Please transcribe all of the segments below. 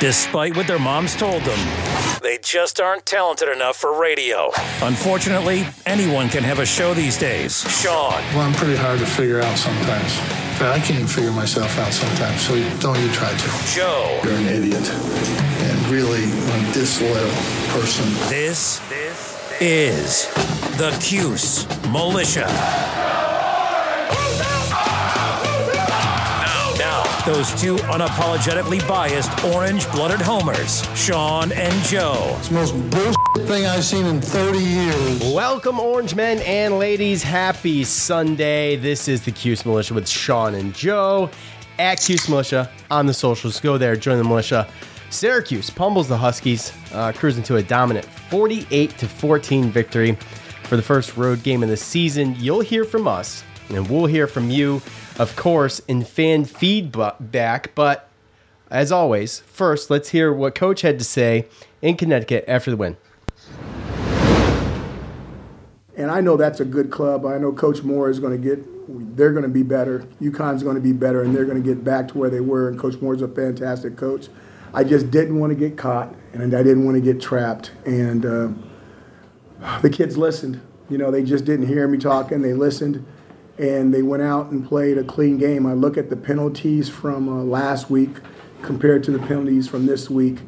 Despite what their moms told them, they just aren't talented enough for radio. Unfortunately, anyone can have a show these days. Sean, Well, I'm pretty hard to figure out sometimes. Fact, I can't even figure myself out sometimes, so don't you try to. Joe, You're an idiot. And really a disloyal person. this is the Cuse Militia. Those two unapologetically biased orange blooded homers, Sean and Joe. It's the most bullshit thing I've seen in 30 years. Welcome, Orange Men and ladies. Happy Sunday. This is the Cuse Militia with Sean and Joe at Cuse Militia on the socials. Go there, join the militia. Syracuse pummels the Huskies, uh, cruising to a dominant 48 to 14 victory for the first road game of the season. You'll hear from us, and we'll hear from you, of course, in fan feedback. But as always, first, let's hear what Coach had to say in Connecticut after the win. And I know that's a good club. I know Coach Mora is going to get, they're going to be better. UConn's going to be better, and they're going to get back to where they were. And Coach Mora's a fantastic coach. I just didn't want to get caught, and I didn't want to get trapped. And uh, the kids listened. You know, they just didn't hear me talking. They listened, and they went out and played a clean game. I look at the penalties from uh, last week compared to the penalties from this week,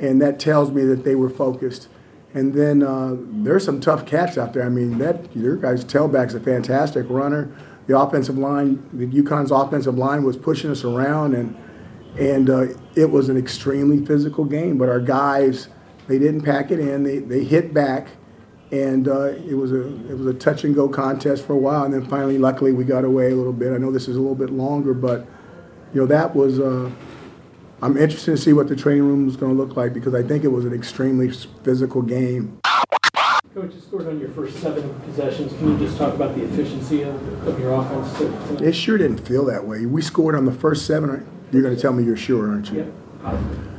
and that tells me that they were focused. And then uh, there's some tough cats out there. I mean, that your guys' tailback's a fantastic runner. The offensive line, the UConn's offensive line was pushing us around, and and uh, it was an extremely physical game. But our guys, they didn't pack it in. They they hit back, and uh, it was a it was a touch and go contest for a while. And then finally, luckily, we got away a little bit. I know this is a little bit longer, but you know that was. Uh, I'm interested to see what the training room is going to look like because I think it was an extremely physical game. Coach, you scored on your first seven possessions. Can you just talk about the efficiency of, of your offense tonight? It sure didn't feel that way. We scored on the first seven. You're going to tell me you're sure, aren't you? Yep.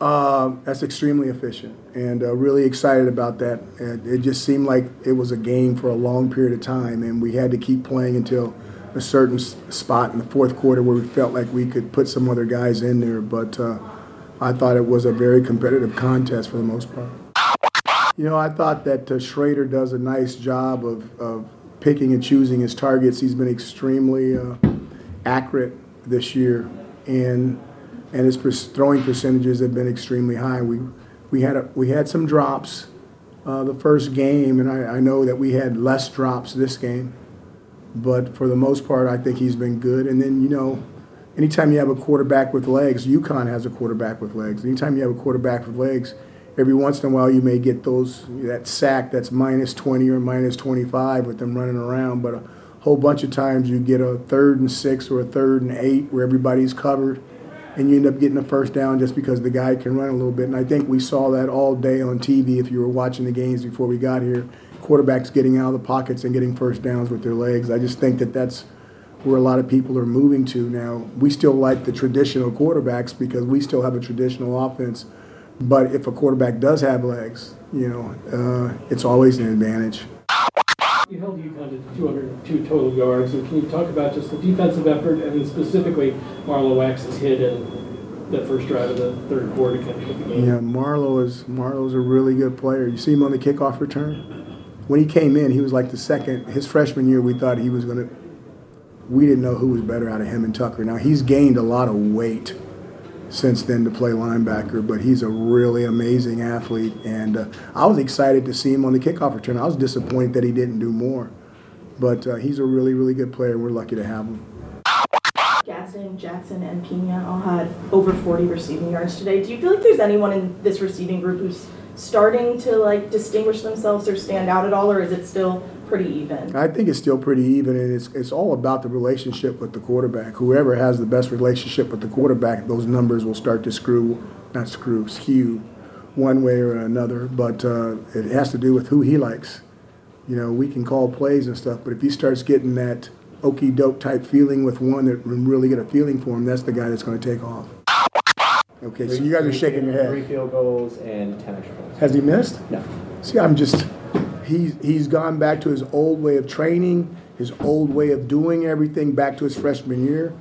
Uh, that's extremely efficient and uh, really excited about that. And it just seemed like it was a game for a long period of time, and we had to keep playing until a certain spot in the fourth quarter where we felt like we could put some other guys in there. But uh, I thought it was a very competitive contest for the most part. You know, I thought that uh, Shrader does a nice job of, of picking and choosing his targets. He's been extremely uh, accurate this year, and and his throwing percentages have been extremely high. We we had a, we had some drops uh, the first game, and I, I know that we had less drops this game, but for the most part, I think he's been good. And then you know, anytime you have a quarterback with legs, UConn has a quarterback with legs. Anytime you have a quarterback with legs, every once in a while you may get those that sack that's minus 20 or minus 25 with them running around, but a whole bunch of times you get a third and six or a third and eight where everybody's covered and you end up getting a first down just because the guy can run a little bit. And I think we saw that all day on TV if you were watching the games before we got here. Quarterbacks getting out of the pockets and getting first downs with their legs. I just think that that's where a lot of people are moving to now. We still like the traditional quarterbacks because we still have a traditional offense. But if a quarterback does have legs, you know, uh, it's always an advantage. You held UConn to 202 total yards. And can you talk about just the defensive effort and then specifically Marlowe Wax's hit in that first drive of the third quarter to kind of the game? Yeah, Marlowe is Marlowe's a really good player. You see him on the kickoff return. When he came in, he was like the second. His freshman year, we thought he was going to. We didn't know who was better out of him and Tucker. Now he's gained a lot of weight since then to play linebacker, but he's a really amazing athlete. And uh, I was excited to see him on the kickoff return. I was disappointed that he didn't do more, but uh, he's a really, really good player. We're lucky to have him. Gadsden, Jackson, and Pena all had over 40 receiving yards today. Do you feel like there's anyone in this receiving group who's starting to like distinguish themselves or stand out at all, or is it still pretty even? I think it's still pretty even, and it's it's all about the relationship with the quarterback. Whoever has the best relationship with the quarterback, those numbers will start to screw, not screw, skew one way or another, but uh, it has to do with who he likes. You know, we can call plays and stuff, but if he starts getting that okey doke type feeling with one that really get a feeling for him, that's the guy that's going to take off. Okay, so you guys are shaking your head. Three head. field goals and 10 extra points. Has he missed? No. See, I'm just, he's, he's gone back to his old way of training, his old way of doing everything, back to his freshman year.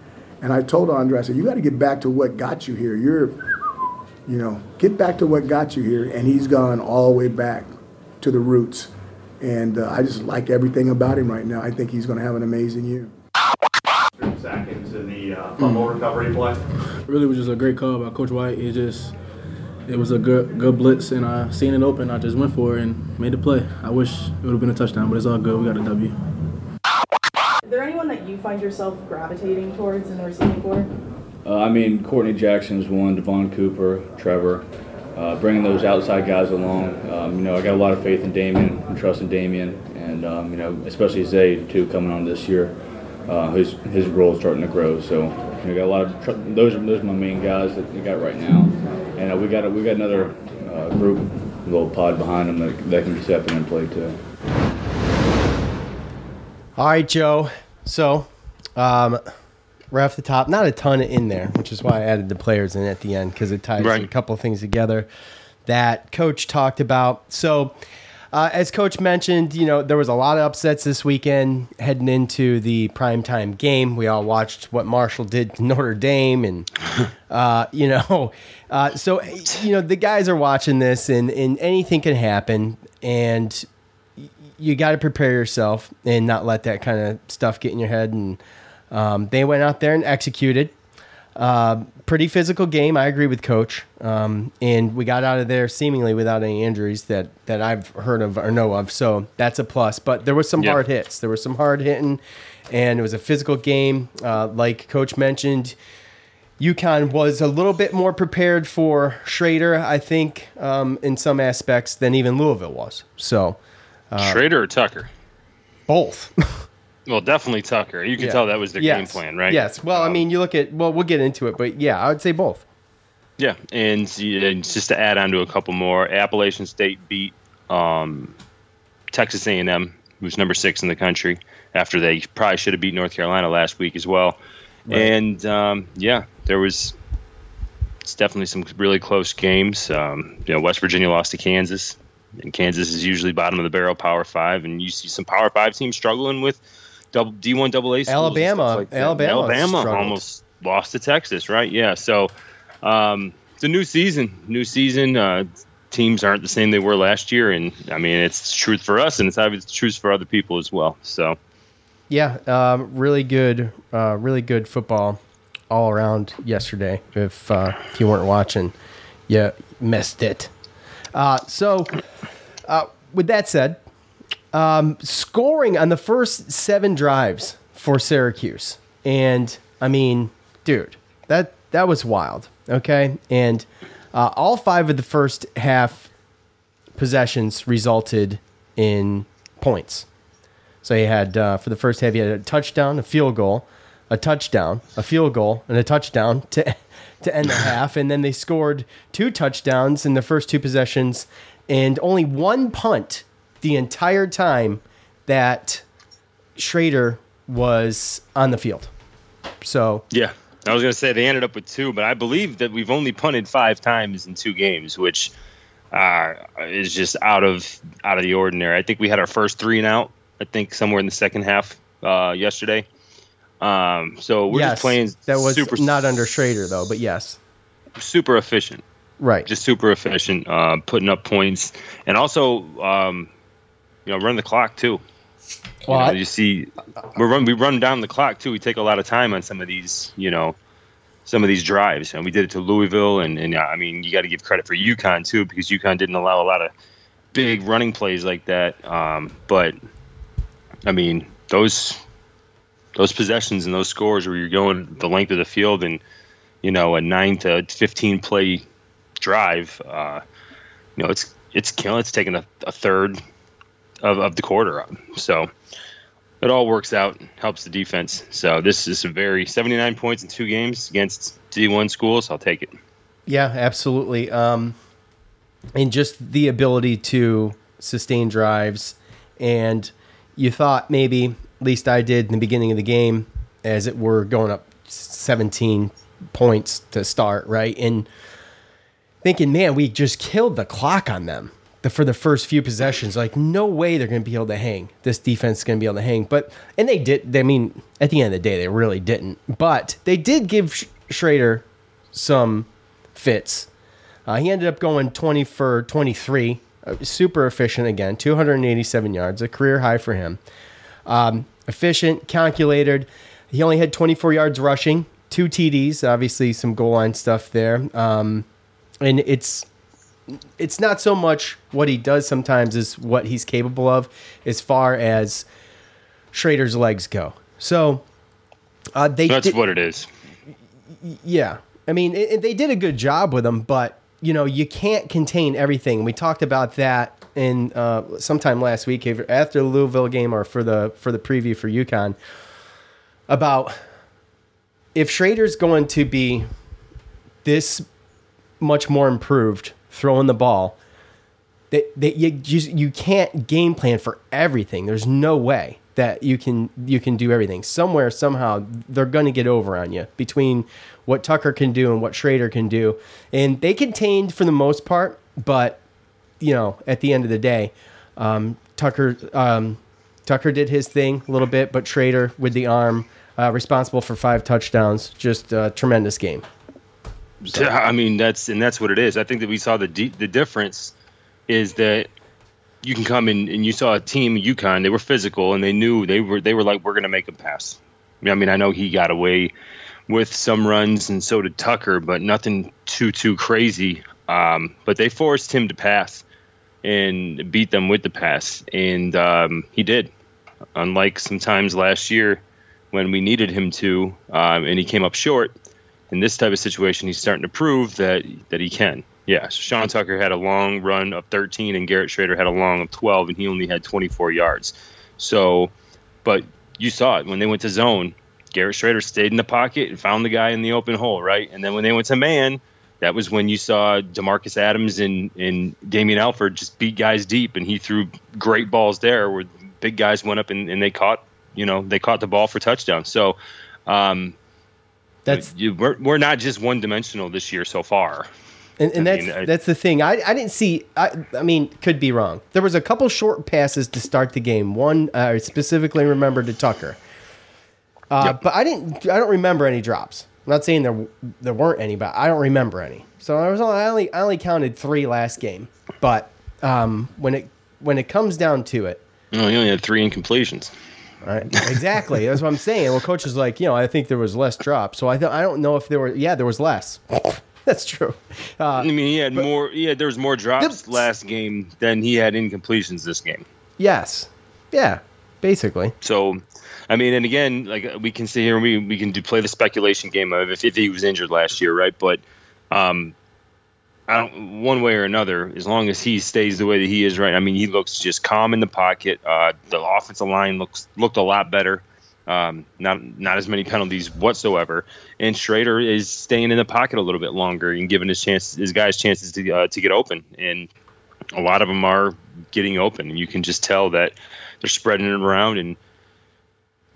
And I told Andre, I said, you got to get back to what got you here. You're, you know, get back to what got you here. And he's gone all the way back to the roots. And uh, I just like everything about him right now. I think he's going to have an amazing year. seconds in the uh, fumble recovery play. Really was just a great call by Coach White. It just it was a good good blitz, and I seen it open. I just went for it and made the play. I wish it would have been a touchdown, but it's all good. We got a W. Is there anyone that you find yourself gravitating towards in the receiving corps? Uh, I mean, Courtney Jackson's one, Devon Cooper, Trevor, uh, bringing those outside guys along. Um, you know, I got a lot of faith in Damien and trust in Damien, and um, you know, especially Zay too coming on this year. Uh, his his role is starting to grow, so you know, got a lot of tr- those are those are my main guys that we got right now, and uh, we got a, we got another uh, group, little pod behind them that, that can step in and play too. All right, Joe. So, um, right off the top, not a ton in there, which is why I added the players in at the end because it ties Right. a couple of things together that Coach talked about. So, uh, as Coach mentioned, you know there was a lot of upsets this weekend heading into the primetime game. We all watched what Marshall did to Notre Dame, and uh, you know, uh, so you know the guys are watching this, and and anything can happen, and you got to prepare yourself and not let that kind of stuff get in your head. And um, they went out there and executed. Uh, pretty physical game. I agree with Coach. Um, and we got out of there seemingly without any injuries that, that I've heard of or know of. So that's a plus. But there was some Yeah. hard hits. There was some hard hitting, and it was a physical game. Uh, like Coach mentioned, UConn was a little bit more prepared for Shrader, I think, um, in some aspects than even Louisville was. So uh, Shrader or Tucker? both. Well, definitely Tucker. You can Yeah. tell that was their game plan, right? Yes. Well, I mean, you look at well, we'll get into it, but yeah, I would say both. Yeah, and, and just to add on to a couple more, Appalachian State beat um, Texas A&M, who's number six in the country, after they probably should have beat North Carolina last week as well. And um, yeah, there was it's definitely some really close games. Um, you know, West Virginia lost to Kansas, and Kansas is usually bottom of the barrel, Power Five, and you see some Power Five teams struggling with double D1 double A Alabama- like. Alabama Alabama struggled. almost lost to Texas, right? Yeah, so um, it's a new season. New season. Uh, teams aren't the same they were last year, and I mean it's truth for us, and it's obviously truth for other people as well. So Yeah, um, really good, uh, really good football all around yesterday. If uh, if you weren't watching, you missed it. Uh, so, uh, with that said, um, scoring on the first seven drives for Syracuse, and I mean, dude, that that was wild. Okay, and uh, all five of the first half possessions resulted in points. So he had uh, for the first half, he had a touchdown, a field goal, a touchdown, a field goal, and a touchdown to to end the half. And then they scored two touchdowns in the first two possessions, and only one punt the entire time that Shrader was on the field. So yeah, I was gonna say they ended up with two, but I believe that we've only punted five times in two games, which uh, is just out of out of the ordinary. I think we had our first three and out. I think somewhere in the second half uh, yesterday. Um, so we're yes, just playing that was super not under Shrader though, but yes, super efficient. Right. Just super efficient, uh, putting up points, and also, um, you know, run the clock too. Well, you, know, I- you see, we run we run down the clock too. We take a lot of time on some of these, you know, some of these drives, and we did it to Louisville, and and uh, I mean, you got to give credit for UConn too because UConn didn't allow a lot of big running plays like that. Um, but I mean, those those possessions and those scores where you're going the length of the field and you know a nine to fifteen play drive, uh, you know it's it's killing. It's taking a, a third of, of the quarter up. So it all works out, helps the defense. So this is a very 79 points in two games against D1 schools. I'll take it. Yeah, absolutely. Um, and just the ability to sustain drives. And you thought maybe, at least I did in the beginning of the game, as it were going up 17 points to start, right? And thinking, man, we just killed the clock on them the, for the first few possessions. Like, no way they're going to be able to hang. This defense is going to be able to hang. But, and they did, I mean, at the end of the day, they really didn't. But they did give Sh- Shrader some fits. Uh, he ended up going 20 for 23. Uh, super efficient again, 287 yards, a career high for him. Um, efficient, calculated. He only had 24 yards rushing, two TDs, obviously some goal line stuff there. Um, and it's it's not so much what he does sometimes as what he's capable of as far as Shrader's legs go. So uh, they That's did- what it is. yeah. I mean, it- they did a good job with him, but you know, you can't contain everything. We talked about that in uh, sometime last week after the Louisville game or for the for the preview for UConn about if Shrader's going to be this much more improved throwing the ball, that, that you just you can't game plan for everything. There's no way that you can you can do everything. Somewhere somehow they're going to get over on you between what Tucker can do and what Shrader can do, and they contained for the most part. But you know, at the end of the day, um, Tucker um, Tucker did his thing a little bit, but Shrader with the arm uh, responsible for five touchdowns. Just a tremendous game. Yeah, I mean that's and that's what it is. I think that we saw the the difference is that you can come in and you saw a team UConn. They were physical and they knew they were they were like we're going to make a pass. I mean I know he got away with some runs and so did Tucker, but nothing too too crazy. Um, but they forced him to pass and beat them with the pass, and um, he did. Unlike sometimes last year when we needed him to, um, and he came up short in this type of situation, he's starting to prove that that he can. Yeah, Sean Tucker had a long run of 13, and Garrett Shrader had a long of 12, and he only had 24 yards. So, but you saw it when they went to zone. Garrett Shrader stayed in the pocket and found the guy in the open hole, right? And then when they went to man, that was when you saw D'Marcus Adams and, and Damien Alford just beat guys deep, and he threw great balls there where big guys went up and, and they caught, you know, they caught the ball for touchdowns. So, um, That's you, we're, we're not just one dimensional this year so far. And, and that's mean, I- that's the thing. I, I didn't see. I I mean, could be wrong. There was a couple short passes to start the game. One uh, I specifically remember to Tucker, uh, but I didn't. I don't remember any drops. I'm not saying there there weren't any, but I don't remember any. So I was only, I only I only counted three last game. But um, when it when it comes down to it, No, he only had three incompletions. Right. Exactly. That's what I'm saying. Well, coach is like, you know, I think there was less drops. So I th- I don't know if there were. Yeah, there was less. That's true. Uh, I mean, he had more. Yeah, there was more drops last game than he had incompletions this game. yes. Yeah. Basically. So, I mean, and again, like we can sit here and we we can do play the speculation game of if, if he was injured last year, right? But, um, I don't one way or another. As long as he stays the way that he is, right? I mean, he looks just calm in the pocket. Uh, the offensive line looks looked a lot better. Um, not not as many penalties whatsoever. And Shrader is staying in the pocket a little bit longer and giving his chance his guys chances to uh, to get open. And a lot of them are getting open, and you can just tell that they're spreading it around. And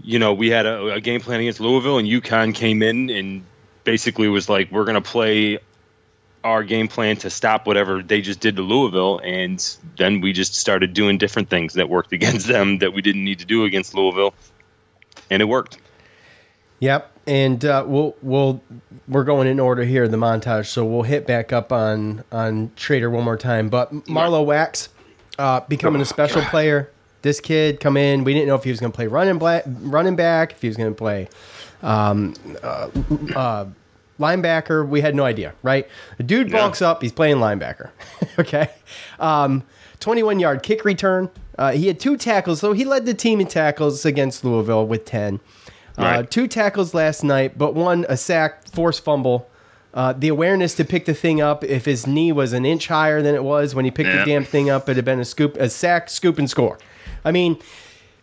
you know, we had a, a game plan against Louisville, and UConn came in and basically was like, "We're going to play our game plan to stop whatever they just did to Louisville." And then we just started doing different things that worked against them that we didn't need to do against Louisville, and it worked. Yep. And uh, we'll we'll we're going in order here the montage, so we'll hit back up on on Shrader one more time. But Marlowe Wax uh, becoming a special player. This kid come in. We didn't know if he was going to play running black, running back, if he was going to play um, uh, uh, linebacker. We had no idea, right? The dude bulks up. He's playing linebacker. okay. Um, 21 yard kick return. Uh, he had two tackles, so he led the team in tackles against Louisville with 10. Uh, Right. two tackles last night, but one a sack, forced fumble. Uh, the awareness to pick the thing up. If his knee was an inch higher than it was when he picked Yeah. the damn thing up, it'd have been a scoop, a sack, scoop, and score. I mean,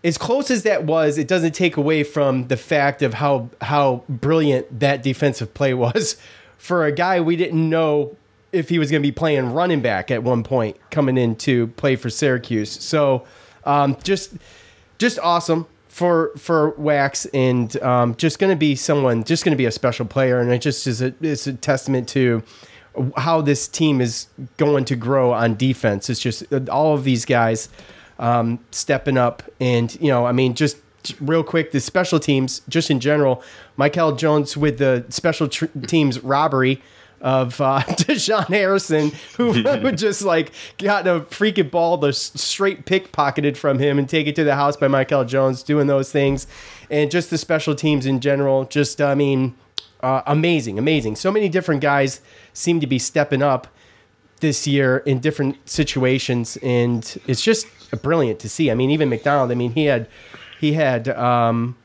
as close as that was, it doesn't take away from the fact of how how brilliant that defensive play was for a guy we didn't know if he was going to be playing running back at one point coming in to play for Syracuse. So um, just just awesome for for Wax and um, just going to be someone just going to be a special player and it just is a it's a testament to how this team is going to grow on defense. It's just all of these guys um, stepping up and you know I mean just real quick the special teams just in general Michael Jones with the special tr- teams robbery of uh, Deshaun Harrison, who just like got a freaking ball, the straight pickpocketed from him and take it to the house by Michael Jones, doing those things, and just the special teams in general. Just, I mean, uh, amazing, amazing. So many different guys seem to be stepping up this year in different situations, and it's just brilliant to see. I mean, even McDonald. I mean, he had he had um,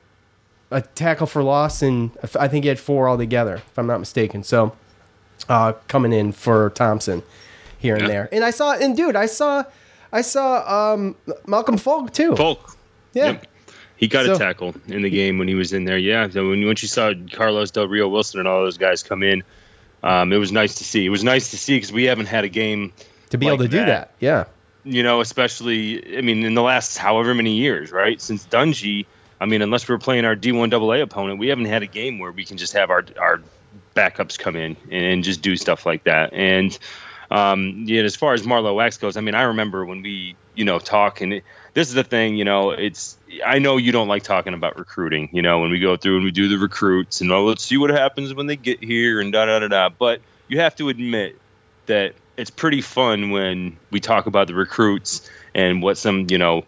a tackle for loss, and I think he had four altogether, if I'm not mistaken. So uh, coming in for Thompson here and Yeah. there. And I saw, and dude, I saw, I saw um, Malcolm Falk too. Folk. Yeah. Yep. He got So- a tackle in the game when he was in there. Yeah. So when once you saw Carlos Del Rio Wilson and all those guys come in, um, it was nice to see. It was nice to see because we haven't had a game To be like able to do that, yeah. You know, especially I mean, in the last however many years, right? Since Dungey, I mean, unless we're playing our D1 AA opponent, we haven't had a game where we can just have our our backups come in and just do stuff like that. And um, yeah, as far as Marlowe Wax goes, I mean, I remember when we, you know, talk and it, this is the thing, you know, it's I know you don't like talking about recruiting, you know, when we go through and we do the recruits and oh, let's see what happens when they get here and da da da da. But you have to admit that it's pretty fun when we talk about the recruits and what some, you know,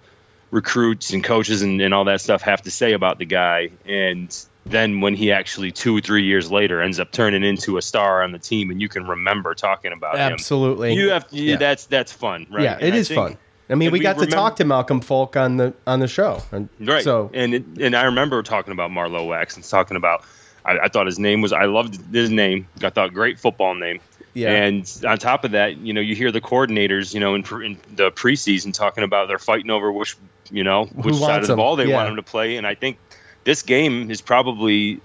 recruits and coaches and, and all that stuff have to say about the guy. And then when he actually two or three years later ends up turning into a star on the team and you can remember talking about him. Absolutely. You have to, Yeah. that's that's fun, right? Yeah, And it I is fun. I mean, and we got to talk to Malcolm Falk on the on the show, and Right. So and it, and I remember talking about Marlowe Wax and talking about I, I thought his name was I loved his name. I thought great football name. Yeah. And on top of that, you know, you hear the coordinators, you know, in, pre- in the preseason talking about they're fighting over which, you know, which side of the ball they Yeah. want him to play. And I think this game is probably,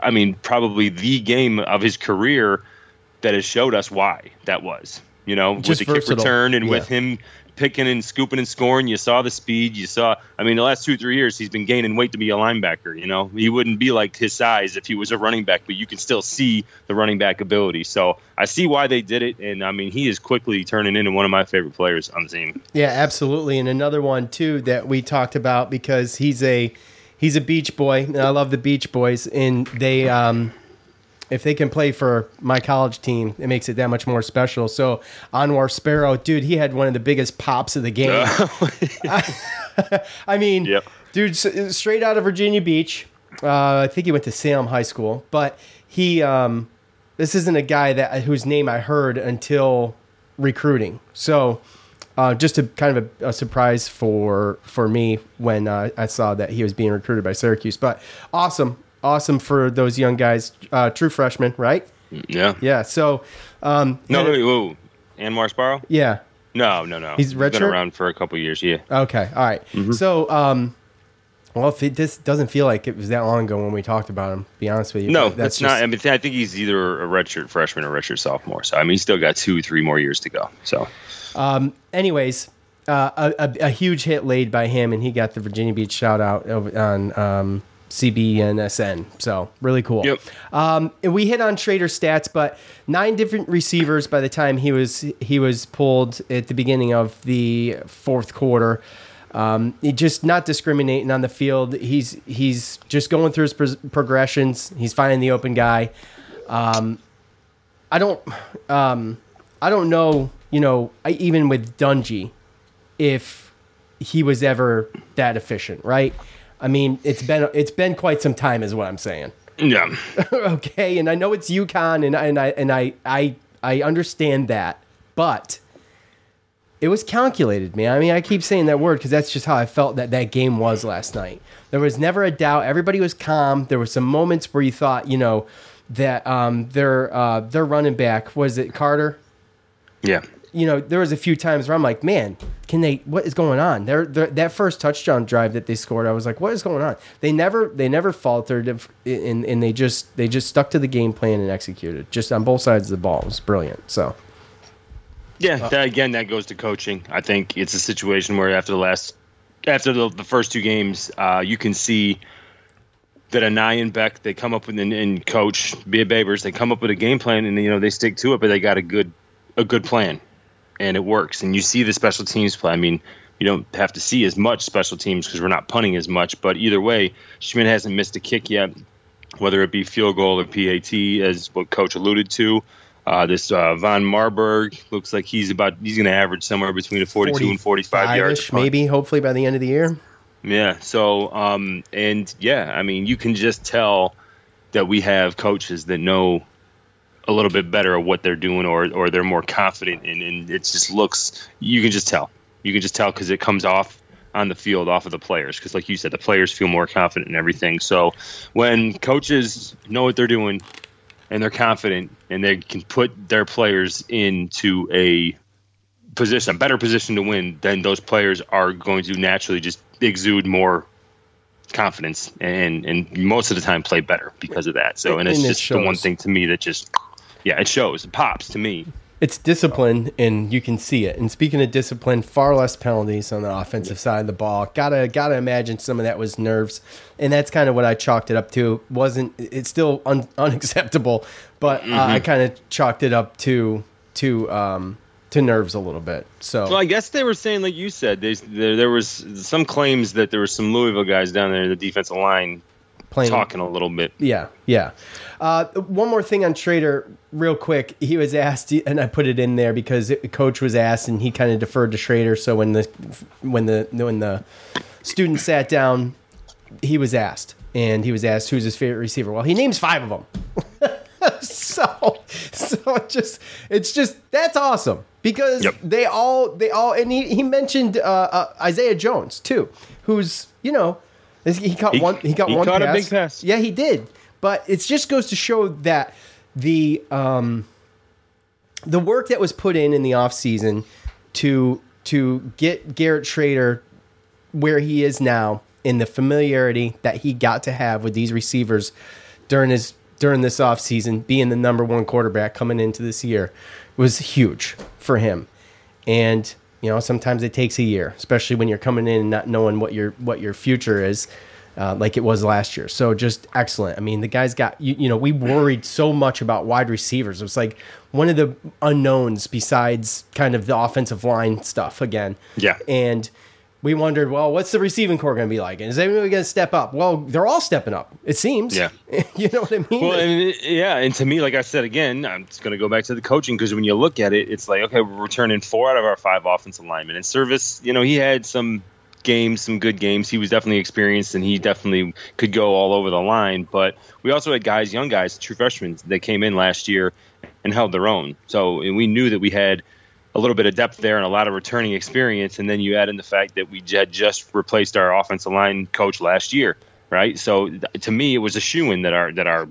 I mean, probably the game of his career that has showed us why that was. You know, Just with the versatile. kick return and with him picking and scooping and scoring. You saw the speed. You saw. I mean, the last two three years he's been gaining weight to be a linebacker. You know, he wouldn't be like his size if he was a running back, but you can still see the running back ability. So I see why they did it, and I mean, he is quickly turning into one of my favorite players on the team. Yeah, absolutely. And another one too that we talked about because he's a he's a Beach Boy, and I love the Beach Boys, and they um, if they can play for my college team, it makes it that much more special. So Anwar Sparrow, dude, he had one of the biggest pops of the game. I mean, dude, straight out of Virginia Beach. Uh, I think he went to Salem High School, but he um, this isn't a guy that whose name I heard until recruiting. So uh, just a kind of a, a surprise for for me when uh, I saw that he was being recruited by Syracuse. But awesome, awesome for those young guys, uh, true freshmen, right? Yeah. Yeah. So um, No, wait, whoa, Anwar Sparrow? yeah. No, no, no. He's been around for a couple years. Yeah. Okay. All right. Mhm. So, um, well, it, this doesn't feel like it was that long ago when we talked about him, to be honest with you. No, that's just- not. I mean, I think he's either a redshirt freshman or redshirt sophomore. So I mean, he's still got two, three more years to go. So Um, anyways, uh, a, a, a huge hit laid by him, and he got the Virginia Beach shout out on um, CBNSN. So really cool. Yep. Um, and we hit on Shrader stats, but nine different receivers by the time he was he was pulled at the beginning of the fourth quarter. Um, he just not discriminating on the field. He's he's just going through his pros- progressions. He's finding the open guy. Um, I don't um, I don't know. You know, I, even with Dungey, if he was ever that efficient, right? I mean, it's been it's been quite some time, is what I'm saying. yeah, okay, and I know it's UConn, and I, and I and I I I understand that, but it was calculated, man. I mean, I keep saying that word because that's just how I felt that that game was last night. There was never a doubt. Everybody was calm. There were some moments where you thought, you know, that um, their uh, their running back was it Carter. yeah. You know, there was a few times where I'm like, man, can they? What is going on? They're, they're, that first touchdown drive that they scored, I was like, what is going on? They never they never faltered, and and they just they just stuck to the game plan and executed just on both sides of the ball. It was brilliant. So Yeah, that, again, that goes to coaching. I think it's a situation where after the last, after the, the first two games, uh, you can see that Anaya and Beck they come up with and, and coach Bia Babers they come up with a game plan and you know they stick to it, but they got a good a good plan, and it works. And you see the special teams play. I mean, you don't have to see as much special teams because we're not punting as much, but either way, Szmyt hasn't missed a kick yet, whether it be field goal or PAT, as what coach alluded to. Uh, this uh, Von Marburg looks like he's about he's going to average somewhere between a 42 and 45 yards. Maybe. Hopefully by the end of the year. Yeah. So, um, and yeah, I mean, you can just tell that we have coaches that know a little bit better of what they're doing, or or they're more confident, and, and it just looks. You can just tell. You can just tell because it comes off on the field, off of the players. Because, like you said, the players feel more confident in everything. So, when coaches know what they're doing and they're confident and they can put their players into a position, a better position to win, then those players are going to naturally just exude more confidence and and most of the time play better because of that. So and it's And it just the one thing to me that just yeah, it shows. It pops to me. It's discipline, and you can see it. And speaking of discipline, far less penalties on the offensive side of the ball. Gotta gotta imagine some of that was nerves, and that's kind of what I chalked it up to. wasn't It's still un, unacceptable, but uh, I kind of chalked it up to to um, to nerves a little bit. So Well, I guess they were saying, like you said, there's, there there was some claims that there were some Louisville guys down there in the defensive line Playing- talking a little bit. Yeah, yeah. Uh, one more thing on Shrader, real quick. He was asked, and I put it in there because it, coach was asked, and he kind of deferred to Shrader. So when the when the when the student sat down, he was asked, and he was asked who's his favorite receiver. Well, he names five of them. so so it just it's just that's awesome because they all they all and he, he mentioned uh, uh, Isaiah Jones too, who's you know he caught He- one he got he one caught a pass. big pass. Yeah, he did. But it just goes to show that the um, the work that was put in in the offseason to to get Garrett Shrader where he is now in the familiarity that he got to have with these receivers during his during this offseason being the number one quarterback coming into this year was huge for him. And you know, sometimes it takes a year, especially when you're coming in and not knowing what your what your future is, uh, like it was last year. So just excellent. I mean, the guy's got you, you know we worried so much about wide receivers. It was like one of the unknowns besides kind of the offensive line stuff again. Yeah. And we wondered, well, what's the receiving core going to be like? And is anybody going to step up? Well, they're all stepping up. It seems. Yeah. you know what I mean? Well, and yeah, and to me, like I said again, I'm just going to go back to the coaching because when you look at it, it's like okay, we're returning four out of our five offensive linemen. And Servais, you know, he had some games, some good games. He was definitely experienced, and he definitely could go all over the line. But we also had guys, young guys, true freshmen that came in last year and held their own. So and we knew that we had a little bit of depth there and a lot of returning experience. And then you add in the fact that we had just replaced our offensive line coach last year, right? So th- to me, it was a shoe in that our that our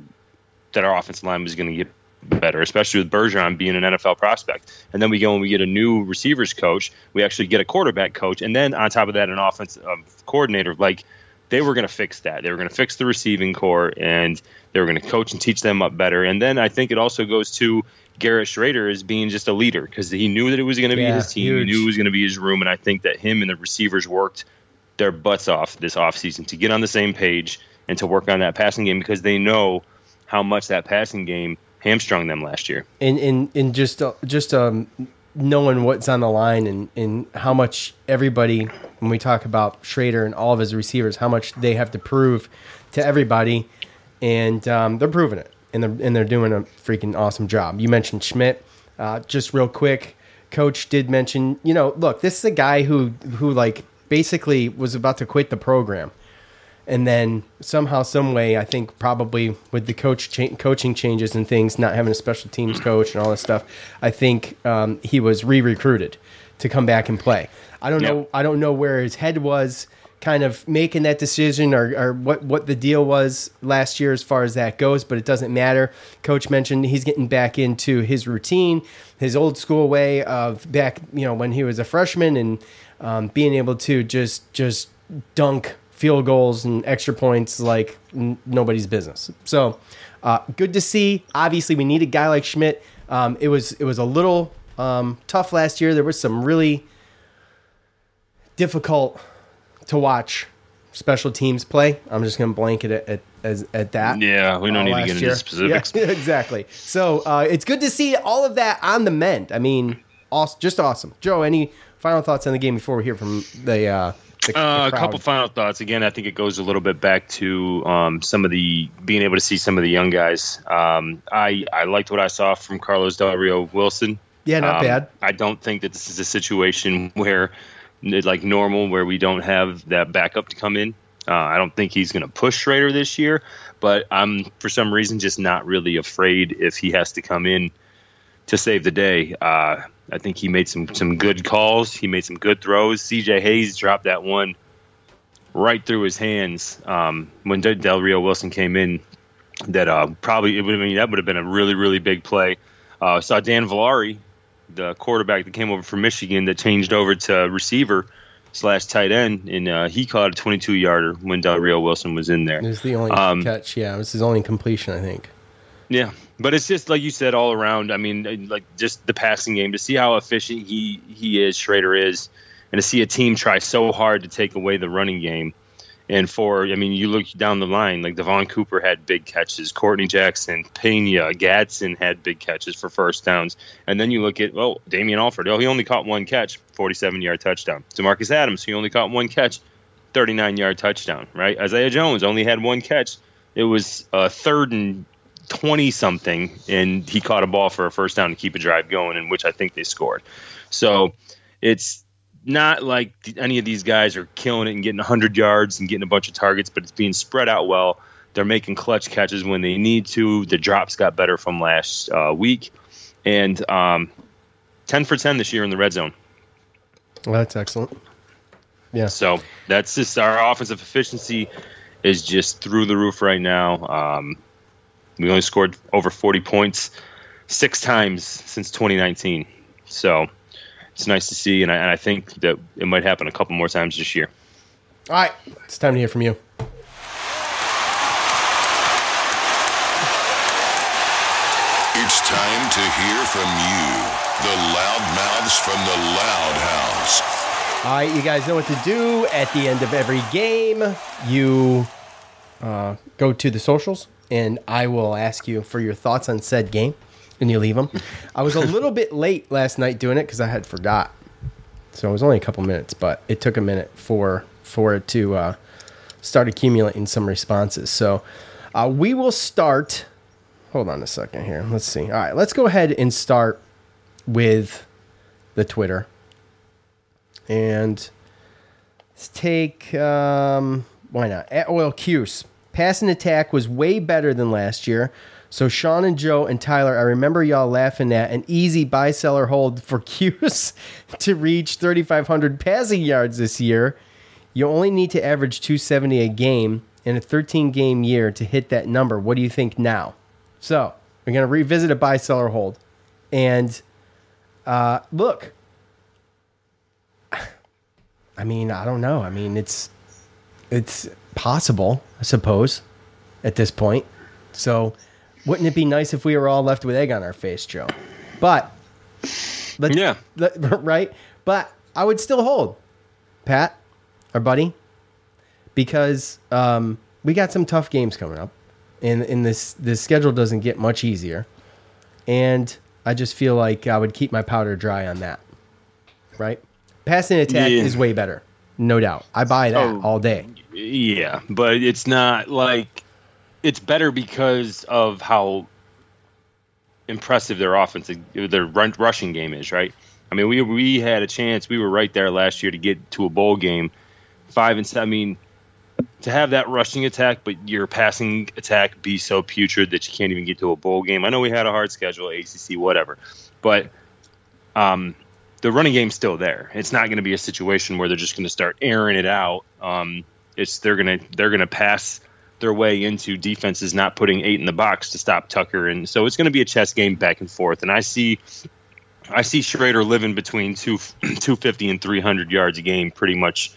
that our offensive line was going to get better, especially with Bergeron being an NFL prospect. And then we go and we get a new receivers coach. We actually get a quarterback coach, and then on top of that, an offensive um, coordinator. Like they were going to fix that. They were going to fix the receiving core, and they were going to coach and teach them up better. And then I think it also goes to Garrett Shrader as being just a leader because he knew that it was going to be Yeah, his team. huge. He knew it was going to be his room, and I think that him and the receivers worked their butts off this offseason to get on the same page and to work on that passing game because they know how much that passing game hamstrung them last year. and and and just uh, just um knowing what's on the line and and how much everybody when we talk about Shrader and all of his receivers how much they have to prove to everybody and um, they're proving it and they're and they're doing a freaking awesome job. You mentioned Szmyt uh, just real quick coach did mention you know look this is a guy who who like basically was about to quit the program and then somehow, some way, I think probably with the coach cha- coaching changes and things, not having a special teams coach and all this stuff, I think um, he was re-recruited to come back and play. I don't know. I don't know where his head was, kind of making that decision or, or what what the deal was last year as far as that goes. But it doesn't matter. Coach mentioned he's getting back into his routine, his old school way of back, you know, when he was a freshman and um, being able to just just dunk field goals and extra points like n- nobody's business. So uh, good to see. Obviously, we need a guy like Szmyt. Um, it was it was a little Um, tough last year. There was some really difficult to watch special teams play. I'm just going to blanket it at, at, at that. Yeah, we don't uh, need to get into year. specifics. Yeah, exactly. So uh, it's good to see all of that on the mend. I mean, awesome, just awesome. Joe, any final thoughts on the game before we hear from the, uh, the, the Uh, a couple final thoughts. Again, I think it goes a little bit back to um, some of the being able to see some of the young guys. Um, I I liked what I saw from Carlos Del Rio Wilson. Yeah, not Um, bad. I don't think that this is a situation where, like normal, where we don't have that backup to come in. Uh, I don't think he's going to push Shrader this year, but I'm for some reason just not really afraid if he has to come in to save the day. Uh, I think he made some some good calls. He made some good throws. C.J. Hayes dropped that one right through his hands um, when Del- Del Rio Wilson came in. That uh, probably it would have been that would have been a really really big play. Uh, saw Dan Villari, the quarterback that came over from Michigan, that changed over to receiver slash tight end, and uh, he caught a 22 yarder when Del Rio Wilson was in there. It was the only Um, catch. Yeah, it was his only completion, I think. Yeah, but it's just like you said all around. I mean, like just the passing game to see how efficient he he is, Shrader is, and to see a team try so hard to take away the running game. And for I mean, you look down the line, like Devon Cooper had big catches, Courtney Jackson, Pena, Gadsden had big catches for first downs, and then you look at oh Damien Alford, oh he only caught one catch, 47 yard touchdown. D'Marcus Adams, he only caught one catch, 39 yard touchdown. Right, Isaiah Jones only had one catch. It was a third and 20 something and he caught a ball for a first down to keep a drive going in which I think they scored. So it's not like any of these guys are killing it and getting 100 yards and getting a bunch of targets, but it's being spread out well. They're making clutch catches when they need to. The drops got better from last uh, week. And um, 10 for 10 this year in the red zone. Well, that's excellent. Yeah. So that's just our offensive efficiency is just through the roof right now. Um, we only scored over 40 points six times since 2019. So it's nice to see, and I, and I think that it might happen a couple more times this year. All right, it's time to hear from you. It's time to hear from you, the loudmouths from the Loud House. All right, you guys know what to do at the end of every game. You uh, go to the socials, and I will ask you for your thoughts on said game, and you leave them. I was a little bit late last night doing it because I had forgot, so it was only a couple minutes, but it took a minute for for it to uh, start accumulating some responses. So uh, we will start. Hold on a second here. Let's see. All right, let's go ahead and start with the Twitter. And let's take, um, why not? At Oil Cuse. Passing attack was way better than last year. So Sean and Joe and Tyler, I remember y'all laughing at an easy buy seller hold for Cuse to reach 3,500 passing yards this year. You only need to average 270 a game in a 13 game year to hit that number. What do you think now? So we're going to revisit a buy seller hold. And uh, look, I mean, I don't know. I mean, it's it's possible, I suppose, at this point. So, wouldn't it be nice if we were all left with egg on our face, Joe? But let's, yeah, right. But I would still hold Pat, our buddy, because um, we got some tough games coming up, and and this this schedule doesn't get much easier, and I just feel like I would keep my powder dry on that. Right, passing attack Yeah. is way better, no doubt. I buy that Oh. all day. Yeah, but it's not like it's better because of how impressive their offensive, their run, rushing game is, right? I mean, we we had a chance. We were right there last year to get to a bowl game, five and seven. I mean, to have that rushing attack, but your passing attack be so putrid that you can't even get to a bowl game. I know we had a hard schedule, ACC, whatever, but um, the running game's still there. It's not going to be a situation where they're just going to start airing it out. Um, it's they're to they're to pass their way into defenses not putting eight in the box to stop Tucker, and so it's going to be a chess game back and forth. And I see I see Shrader living between two 250 and 300 yards a game pretty much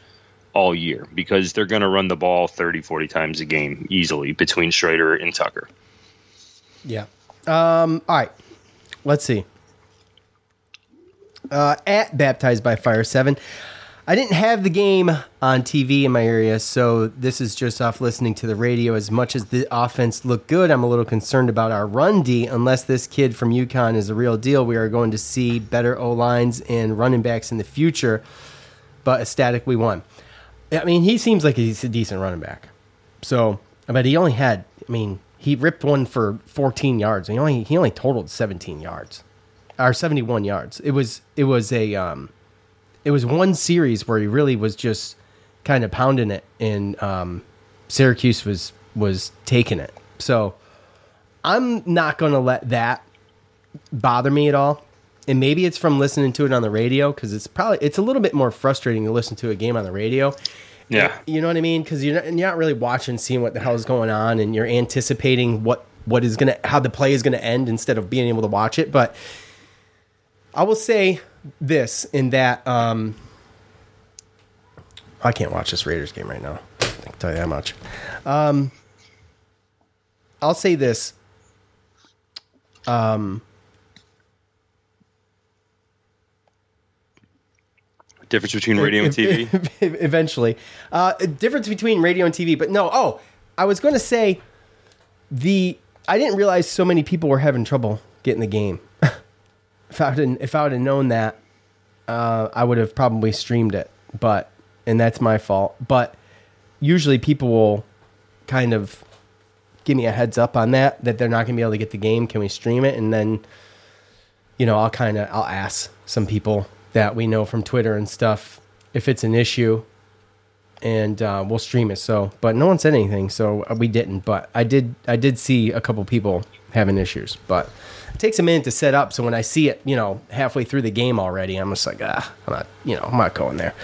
all year because they're going to run the ball 30 40 times a game easily between Shrader and Tucker. Yeah. Um. All right. Let's see. uh, at Baptized by Fire 7. I didn't have the game on TV in my area, so this is just off listening to the radio. As much as the offense looked good, I'm a little concerned about our run D. Unless this kid from UConn is a real deal, we are going to see better O lines and running backs in the future. But ecstatic, we won. I mean, he seems like he's a decent running back. So, but he only had, I mean, he ripped one for 14 yards. He only he only totaled 17 yards, or 71 yards. It was it was a um, it was one series where he really was just kind of pounding it, and um, Syracuse was was taking it. So I'm not going to let that bother me at all. And maybe it's from listening to it on the radio because it's probably it's a little bit more frustrating to listen to a game on the radio. Yeah. You know what I mean? Because you're not, you're not really watching, seeing what the hell is going on, and you're anticipating what what is gonna how the play is gonna end instead of being able to watch it. But I will say this in that um, I can't watch this Raiders game right now. I can tell you that much. Um, I'll say this. Um, Difference between radio and TV. eventually. Uh, difference between radio and TV, but no. Oh, I was going to say the. I didn't realize so many people were having trouble getting the game. If I would if I would have known that, uh, I would have probably streamed it. But and that's my fault. But usually people will kind of give me a heads up on that that they're not going to be able to get the game. Can we stream it? And then you know I'll kind of I'll ask some people that we know from Twitter and stuff if it's an issue, and uh, we'll stream it. So, but no one said anything, so we didn't. But I did I did see a couple people having issues, but takes a minute to set up. So when I see it, you know, halfway through the game already, I'm just like, ah, I'm not, you know, I'm not going there.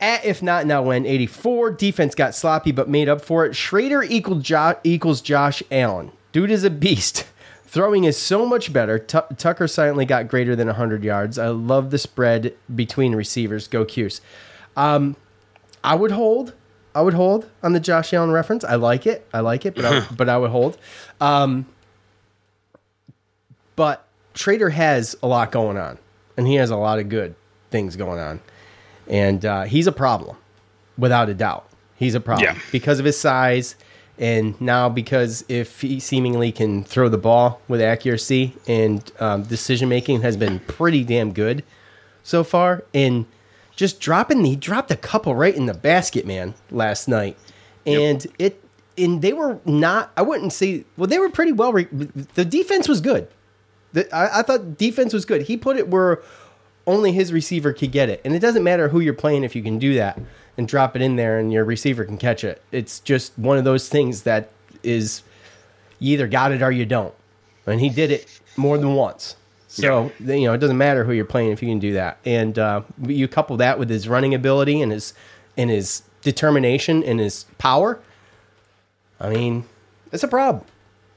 At if not now when 84 defense got sloppy but made up for it. Shrader equaled jo- equals Josh Allen. Dude is a beast. Throwing is so much better. Tu Tucker silently got greater than 100 yards. I love the spread between receivers. Go Cuse. Um, I would hold. I would hold on the Josh Allen reference. I like it. I like it, but I, but I would hold. Um, but Shrader has a lot going on, and he has a lot of good things going on, and uh, he's a problem, without a doubt. He's a problem Yeah. because of his size, and now because if he seemingly can throw the ball with accuracy and um, decision making has been pretty damn good so far, and just dropping he dropped a couple right in the basket, man, last night, and it and they were not. I wouldn't say well, they were pretty well. Re- the defense was good. The, I, I thought defense was good. He put it where only his receiver could get it, and it doesn't matter who you're playing if you can do that and drop it in there, and your receiver can catch it. It's just one of those things that is you either got it or you don't, and he did it more than once. So you know it doesn't matter who you're playing if you can do that, and uh, you couple that with his running ability and his and his determination and his power. I mean, it's a problem.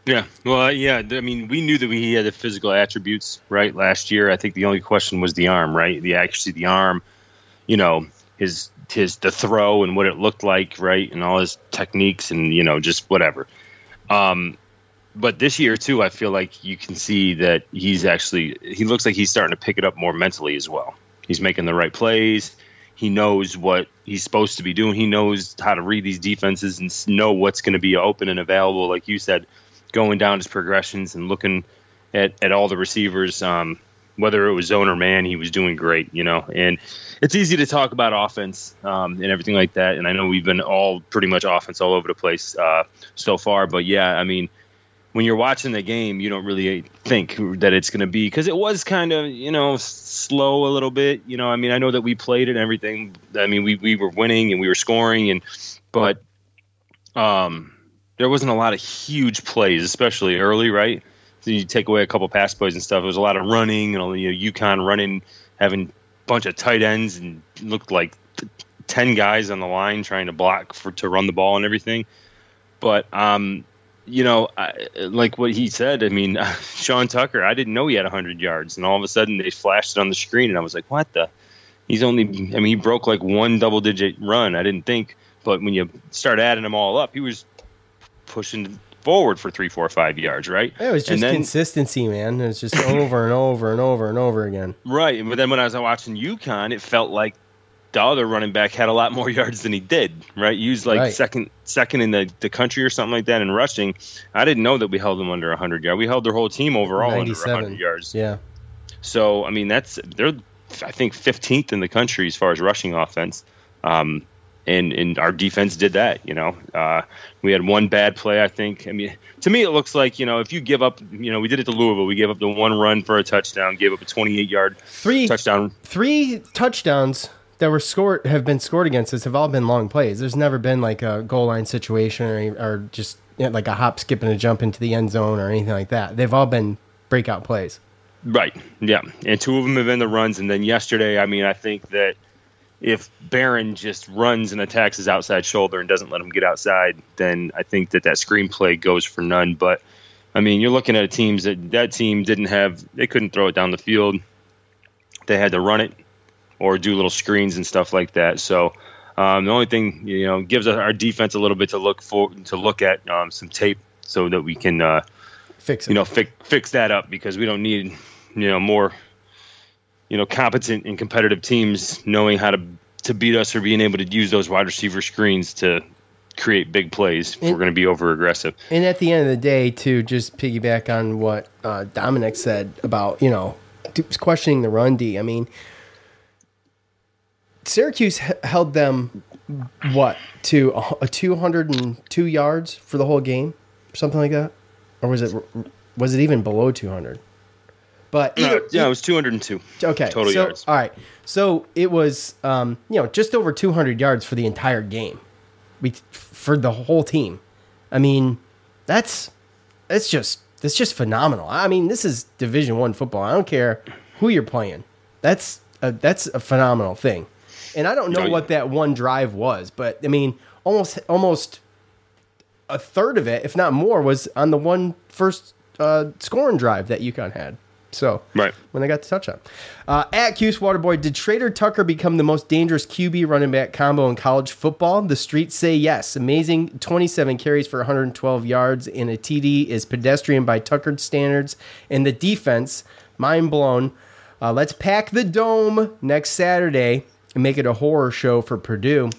Yeah, well, yeah. I mean, we knew that he had the physical attributes, right? Last year, I think the only question was the arm, right? The accuracy, of the arm. You know, his his the throw and what it looked like, right, and all his techniques and you know just whatever. Um, but this year too, I feel like you can see that he's actually he looks like he's starting to pick it up more mentally as well. He's making the right plays. He knows what he's supposed to be doing. He knows how to read these defenses and know what's going to be open and available. Like you said, going down his progressions and looking at, at all the receivers, um, whether it was zone or man, he was doing great, you know. And it's easy to talk about offense um, and everything like that. And I know we've been all pretty much offense all over the place uh, so far. But yeah, I mean, when you're watching the game, you don't really think that it's going to be because it was kind of you know slow a little bit. You know, I mean, I know that we played and everything. I mean, we we were winning and we were scoring and but um there wasn't a lot of huge plays, especially early, right? So you take away a couple pass plays and stuff. There was a lot of running and you know UConn running, having a bunch of tight ends and looked like ten guys on the line trying to block for to run the ball and everything. But um, you know, I, like what he said. I mean, Sean Tucker. I didn't know he had 100 yards, and all of a sudden they flashed it on the screen, and I was like, "What the?" He's only. I mean, he broke like one double-digit run. I didn't think, but when you start adding them all up, he was pushing forward for three, four, five yards, right? It was just then, consistency, man. It was just over and over and over and over again. Right, but then when I was watching UConn, it felt like the other running back had a lot more yards than he did. Right, he was like Right. second second in the, the country or something like that in rushing. I didn't know that we held them under 100 yards. We held their whole team overall under 97. 100 yards. Yeah. So I mean, that's they're I think 15th in the country as far as rushing offense. Um, and and our defense did that. You know, uh, we had one bad play. I think. I mean, to me, it looks like you know if you give up, you know, we did it to Louisville. We gave up the one run for a touchdown, gave up a 28 yard Three touchdown. three touchdowns that were scored have been scored against us have all been long plays. There's never been like a goal line situation or, or just you know, like a hop, skip, and a jump into the end zone or anything like that. They've all been breakout plays. Right. Yeah. And two of them have been the runs. And then yesterday, I mean, I think that if Barron just runs and attacks his outside shoulder and doesn't let him get outside, then I think that that screenplay goes for none. But I mean, you're looking at a teams that that team didn't have, they couldn't throw it down the field. They had to run it or do little screens and stuff like that. So um, the only thing you know gives our defense a little bit to look for to look at um, some tape so that we can uh, fix it. You know, fix fix that up because we don't need you know more you know competent and competitive teams knowing how to to beat us or being able to use those wide receiver screens to create big plays. if we're going to be over aggressive. And at the end of the day, to just piggyback on what uh, Dominic said about you know questioning the run D. I mean, Syracuse h- held them what to a, a 202 yards for the whole game, something like that, or was it was it even below 200? But No, either, yeah, it was 202 Okay. total so, yards. All right. So it was, um, you know, just over 200 yards for the entire game, we for the whole team. I mean, that's that's just that's just phenomenal. I mean, this is Division One football. I don't care who you're playing. That's a, that's a phenomenal thing. And I don't know No, what that one drive was, but I mean, almost almost a third of it, if not more, was on the one first uh, scoring drive that UConn had. So right when they got the touchdown. Uh, at Cuse Waterboy, did Shrader Tucker become the most dangerous QB running back combo in college football? The streets say yes. Amazing 27 carries for 112 yards and a TD is pedestrian by Tucker standards. And the defense, mind blown. Uh, let's pack the dome next Saturday and make it a horror show for Purdue.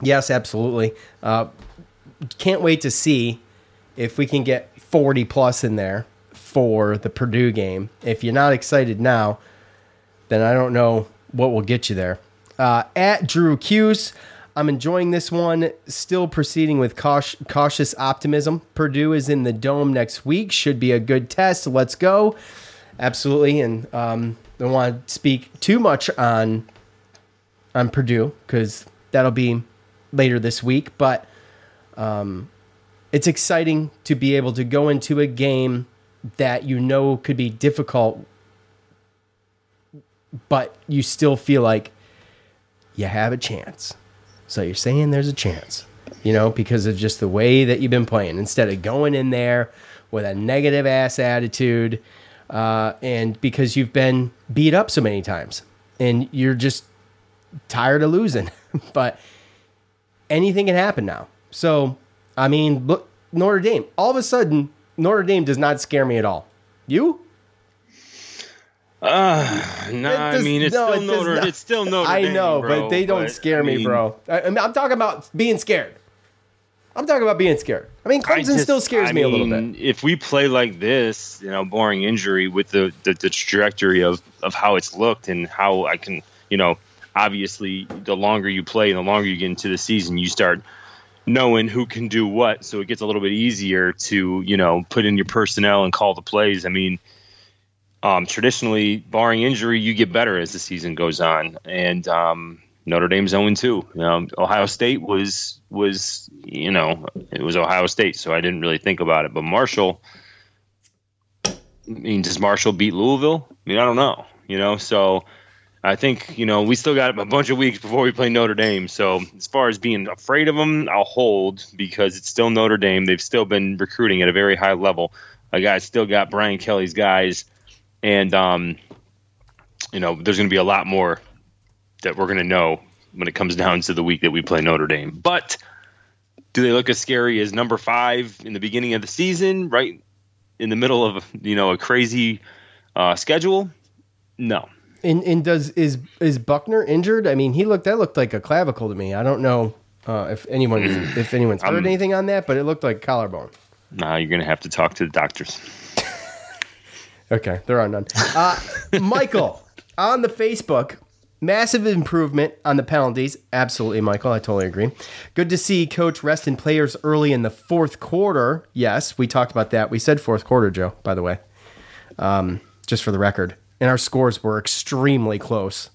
Yes, absolutely. Uh, can't wait to see if we can get 40 plus in there for the Purdue game. If you're not excited now, then I don't know what will get you there. Uh, at Drew Cuse, I'm enjoying this one. Still proceeding with cautious, optimism. Purdue is in the dome next week. Should be a good test. Let's go. Absolutely. And um, don't want to speak too much on on Purdue because that'll be later this week. But um, it's exciting to be able to go into a game that you know could be difficult, but you still feel like you have a chance. So you're saying there's a chance, you know, because of just the way that you've been playing. Instead of going in there with a negative ass attitude, uh, and because you've been beat up so many times, and you're just tired of losing. but anything can happen now. So, I mean, look, Notre Dame. All of a sudden, Notre Dame does not scare me at all. You? Uh, nah, I mean it's no, still it Notre. not. It's still Notre I Dame, know, bro, but they don't scare I me, bro. I, I mean, I'm talking about being scared. I'm talking about being scared. I mean, I Clemson just- still scares I me a little bit. If we play like this, you know, barring injury, with the, the the trajectory of of how it's looked and how I can, you know, obviously, the longer you play and the longer you get into the season, you start knowing who can do what. So it gets a little bit easier to, you know, put in your personnel and call the plays. I mean, um, traditionally, barring injury, you get better as the season goes on. And um, Notre Dame's 0 2. You know, Ohio State was was you know it was Ohio State, so I didn't really think about it. But Marshall, I mean, does Marshall beat Louisville? I mean, I don't know. You know, so I think you know we still got a bunch of weeks before we play Notre Dame. So as far as being afraid of them, I'll hold because it's still Notre Dame. They've still been recruiting at a very high level. A guy's still got Brian Kelly's guys, and um, you know, there's going to be a lot more that we're going to know when it comes down to the week that we play Notre Dame. But do they look as scary as number five in the beginning of the season, right in the middle of you know a crazy uh, schedule? No. And, and does is is Buchner injured? I mean, he looked that looked like a clavicle to me. I don't know uh, if anyone if anyone's heard Um, anything on that, but it looked like collarbone. Nah, you're gonna have to talk to the doctors. Okay, there are none. Uh, Michael on the Facebook, massive improvement on the penalties. Absolutely, Michael. I totally agree. Good to see coach resting players early in the fourth quarter. Yes, we talked about that. We said fourth quarter, Joe. By the way, um, just for the record, and our scores were extremely close.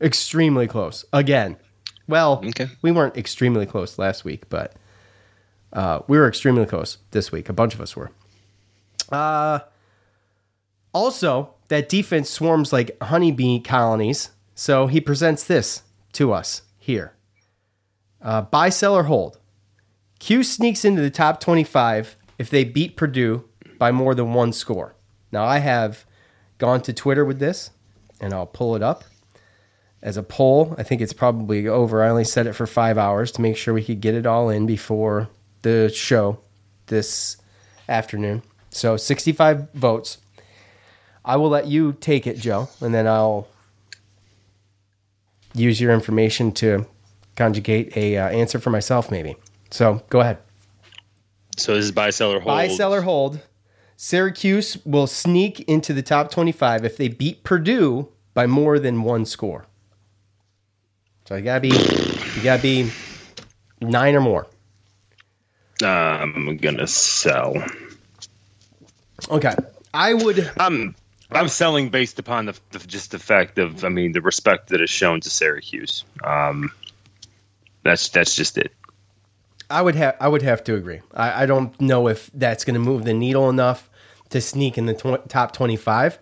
Extremely close again. Well, we weren't extremely close last week, but uh, we were extremely close this week. A bunch of us were. Uh, also, that defense swarms like honeybee colonies. So he presents this to us here. Uh, buy, sell, or hold. Cuse sneaks into the top 25 if they beat Purdue by more than one score. Now, I have gone to Twitter with this, and I'll pull it up as a poll. I think it's probably over. I only set it for five hours to make sure we could get it all in before the show this afternoon. So 65 votes. I will let you take it, Joe, and then I'll use your information to conjugate a uh, answer for myself, maybe. So go ahead. So this is buy, sell, or hold. Buy, sell, or hold. Syracuse will sneak into the top 25 if they beat Purdue by more than one score. So you gotta be, you gotta be nine or more. I'm gonna sell. Okay, I would. I'm I'm selling based upon the, the just the fact of I mean the respect that is shown to Syracuse. Um, that's that's just it. I would have I would have to agree. I, I don't know if that's going to move the needle enough to sneak in the tw- top twenty five.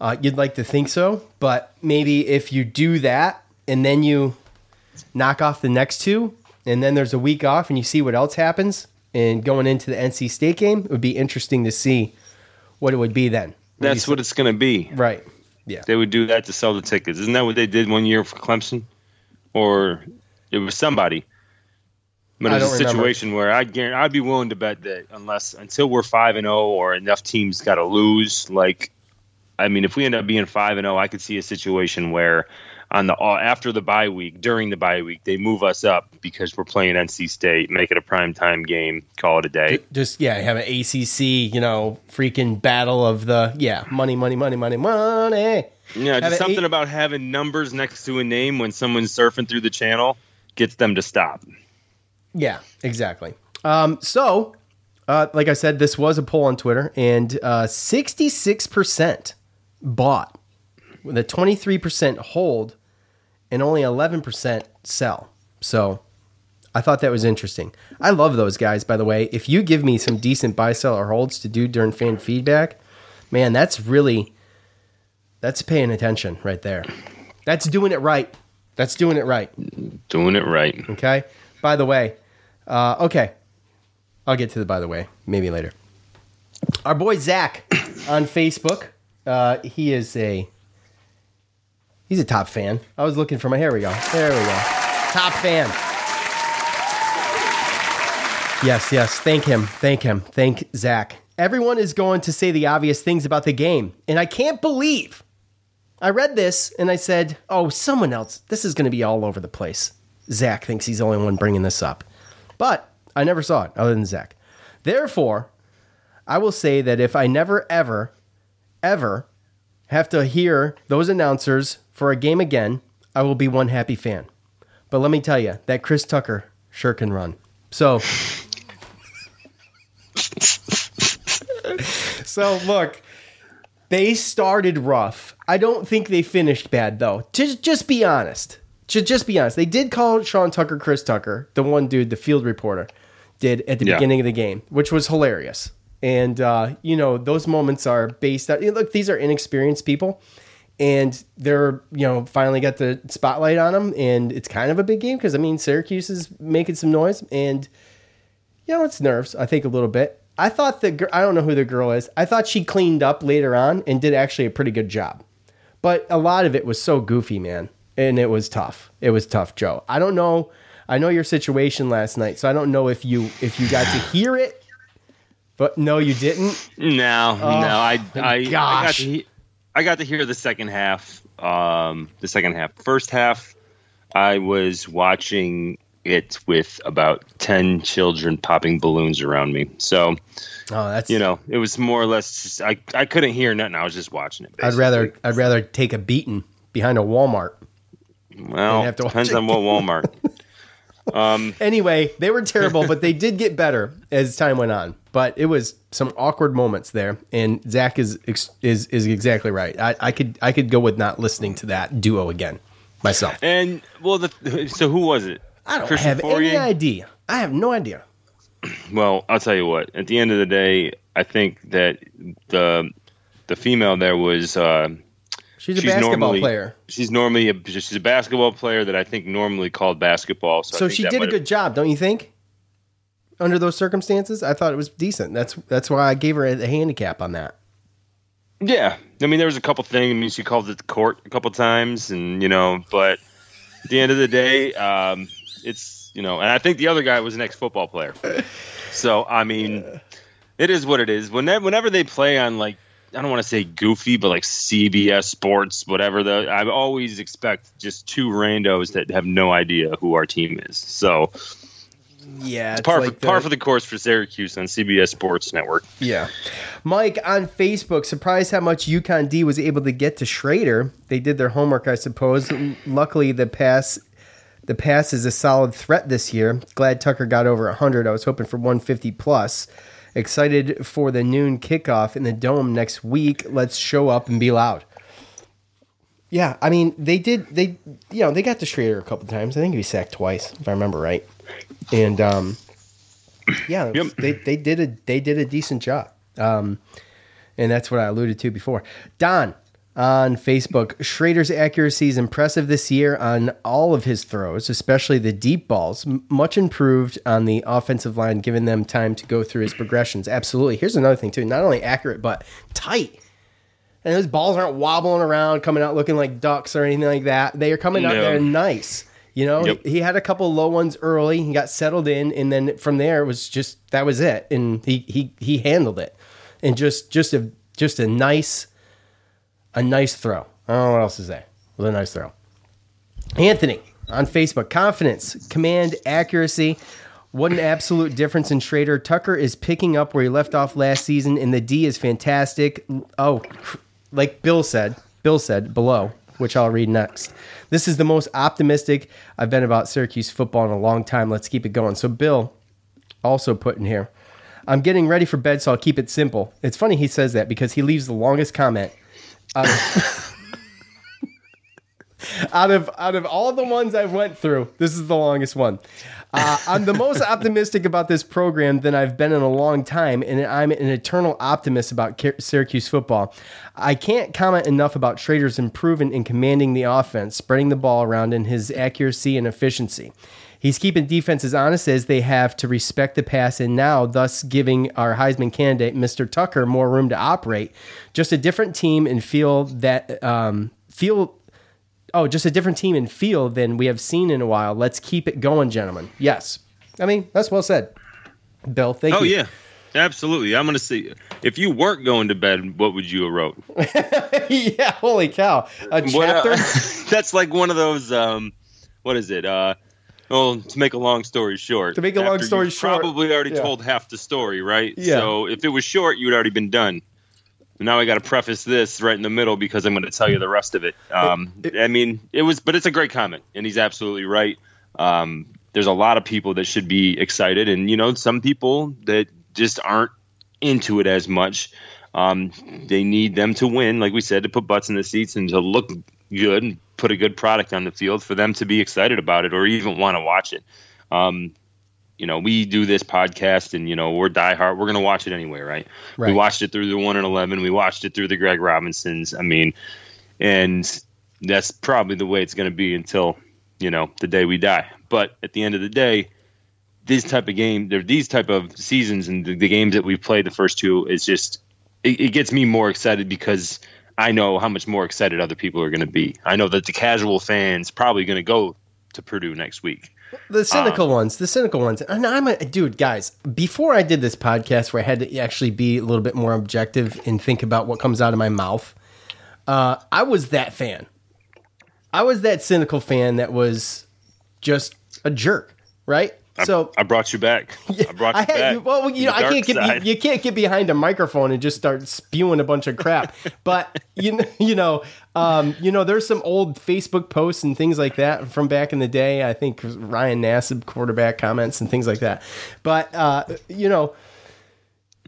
Uh, you'd like to think so, but maybe if you do that and then you knock off the next two, and then there's a week off and you see what else happens, and going into the NC State game, it would be interesting to see what it would be then. That's what it's gonna be. Right. Yeah. They would do that to sell the tickets. Isn't that what they did one year for Clemson? Or it was somebody. But I it was a don't remember. situation where I'd guarantee, I'd be willing to bet that unless until we're five and zero or enough teams got to lose, like I mean, if we end up being five and zero, I could see a situation where on the uh, after the bye week, during the bye week, they move us up because we're playing NC State, make it a prime time game, call it a day. Just yeah, have an ACC, you know, freaking battle of the yeah, money, money, money, money, money. Yeah, just something eight- about having numbers next to a name when someone's surfing through the channel gets them to stop. Yeah, exactly. Um, so, uh, like I said, this was a poll on Twitter, and uh, 66% bought with a 23% hold and only 11% sell. So, I thought that was interesting. I love those guys, by the way. If you give me some decent buy, sell, or holds to do during fan feedback, man, that's really that's paying attention right there. That's doing it right. That's doing it right. Doing it right. Okay. By the way, uh, okay. I'll get to the by the way maybe later. Our boy Zach on Facebook. Uh, he is a he's a top fan. I was looking for my. Here we go. There we go. Top fan. Yes, yes. Thank him. Thank him. Thank Zach. Everyone is going to say the obvious things about the game, and I can't believe I read this and I said, "Oh, someone else. This is going to be all over the place." Zach thinks he's the only one bringing this up, but I never saw it other than Zach. Therefore, I will say that if I never, ever, ever have to hear those announcers for a game again, I will be one happy fan. But let me tell you, that Chris Tucker sure can run. So, so look, they started rough. I don't think they finished bad though. Just just be honest. Just just be honest. They did call Sean Tucker Chris Tucker, the one dude, the field reporter, did at the Yeah. beginning of the game, which was hilarious. And uh, you know, those moments are based on look, these are inexperienced people and they're, you know, finally got the spotlight on them and it's kind of a big game because I mean Syracuse is making some noise and you know, it's nerves, I think a little bit. I thought the girl, I don't know who the girl is. I thought she cleaned up later on and did actually a pretty good job. But a lot of it was so goofy, man. And it was tough. It was tough, Joe. I don't know. I know your situation last night, so I don't know if you if you got to hear it. But no, you didn't. No, Oh, no. I, I, I got to, I got to hear the second half. Um, the second half. First half, I was watching it with about ten children popping balloons around me. So, Oh, that's you know, it was more or less. Just, I I couldn't hear nothing. I was just watching it. I'd rather I'd rather take a beating behind a Walmart. Well, have to depends it. on what Walmart. um, Anyway, they were terrible, but they did get better as time went on. But it was some awkward moments there, and Zach is is is exactly right. I, I could I could go with not listening to that duo again myself. and well, the so who was it? I don't Christian have any idea. I have no idea. Well, I'll tell you what. At the end of the day, I think that the the female there was. Uh, She's a basketball normally- player. She's normally a, she's a basketball player that I think normally called basketball. So, So she did a good job, don't you think? Under those circumstances, I thought it was decent. That's that's why I gave her a, a handicap on that. Yeah, I mean, there was a couple things. I mean, she called it the court a couple times, and you know, but at the end of the day, um, it's you know, and I think the other guy was an ex-football player. So I mean, it is what it is. Whenever whenever they play on like I don't want to say goofy, but like CBS Sports, whatever. The I always expect just two randos that have no idea who our team is. So Yeah, it's par, like for, par the- for the course for Syracuse on CBS Sports Network. Yeah. Mike on Facebook, surprised how much UConn D was able to get to Shrader. They did their homework, I suppose. Luckily, the pass the pass is a solid threat this year. Glad Tucker got over 100. I was hoping for 150 plus. Excited for the noon kickoff in the dome next week. Let's show up and be loud. Yeah, I mean they did they you know they got to Shrader a couple times. I think he was sacked twice if I remember right. And um, yeah, they they did a they did a decent job. Um, and that's what I alluded to before. Don on Facebook, Shrader's accuracy is impressive this year on all of his throws, especially the deep balls. Much improved on the offensive line, giving them time to go through his progressions. Absolutely. Here's another thing too: not only accurate but tight. And those balls aren't wobbling around, coming out looking like ducks or anything like that. They are coming out No. there nice. You know, Yep. he had a couple low ones early. He got settled in, and then from there it was just that was it, and he he he handled it, and just just a just a nice a nice throw. I don't know what else to say. It was a nice throw. Anthony on Facebook, confidence, command, accuracy. What an absolute difference in Shrader. Tucker is picking up where he left off last season, and the D is fantastic. Oh, like Bill said, Bill said below, which I'll read next. This is the most optimistic I've been about Syracuse football in a long time. Let's keep it going. So, Bill also put in here, I'm getting ready for bed, so I'll keep it simple. It's funny he says that because he leaves the longest comment out of, out of out of all the ones I've went through. This is the longest one. Uh, I'm the most optimistic about this program than I've been in a long time, and I'm an eternal optimist about Syracuse football. I can't comment enough about Shrader's improvement in commanding the offense, spreading the ball around, and his accuracy and efficiency. He's keeping defenses honest as they have to respect the pass and now, thus giving our Heisman candidate, Mr. Tucker, more room to operate. Just a different team and feel that um, feel oh, just a different team and feel than we have seen in a while. Let's keep it going, gentlemen. Yes. I mean, that's well said. Bill, thank oh you. Oh, yeah, absolutely. I'm gonna see. if you weren't going to bed, what would you have wrote? yeah, holy cow. A What, uh, chapter? that's like one of those. Um, what is it? Uh, well, to make a long story short. To make a long story short, probably already yeah. told half the story, right? Yeah. So if it was short, you'd already been done. Now I got to preface this right in the middle because I'm going to tell you the rest of it. Um, I mean, it was, but it's a great comment, and he's absolutely right. Um, there's a lot of people that should be excited, and you know, some people that just aren't into it as much. Um, they need them to win, like we said, to put butts in the seats and to look good and put a good product on the field for them to be excited about it or even want to watch it. Um, you know, we do this podcast and, you know, we're diehard. We're going to watch it anyway, right? We watched it through the 1 and 11. We watched it through the Greg Robinsons. I mean, and that's probably the way it's going to be until, you know, the day we die. But at the end of the day, this type of game, there these type of seasons and the, the games that we've played the first two is just it, it gets me more excited because I know how much more excited other people are going to be. I know that the casual fans probably going to go to Purdue next week. The cynical ones, the cynical ones. And I'm a dude, guys. Before I did this podcast, where I had to actually be a little bit more objective and think about what comes out of my mouth, uh, I was that fan. I was that cynical fan that was just a jerk, right? So I brought you back. I brought you I had, back. well, you know, I can't get you, you can't get behind a microphone and just start spewing a bunch of crap. but you know, you know, um, you know, there's some old Facebook posts and things like that from back in the day. I think Ryan Nassib quarterback comments and things like that. But uh, you know,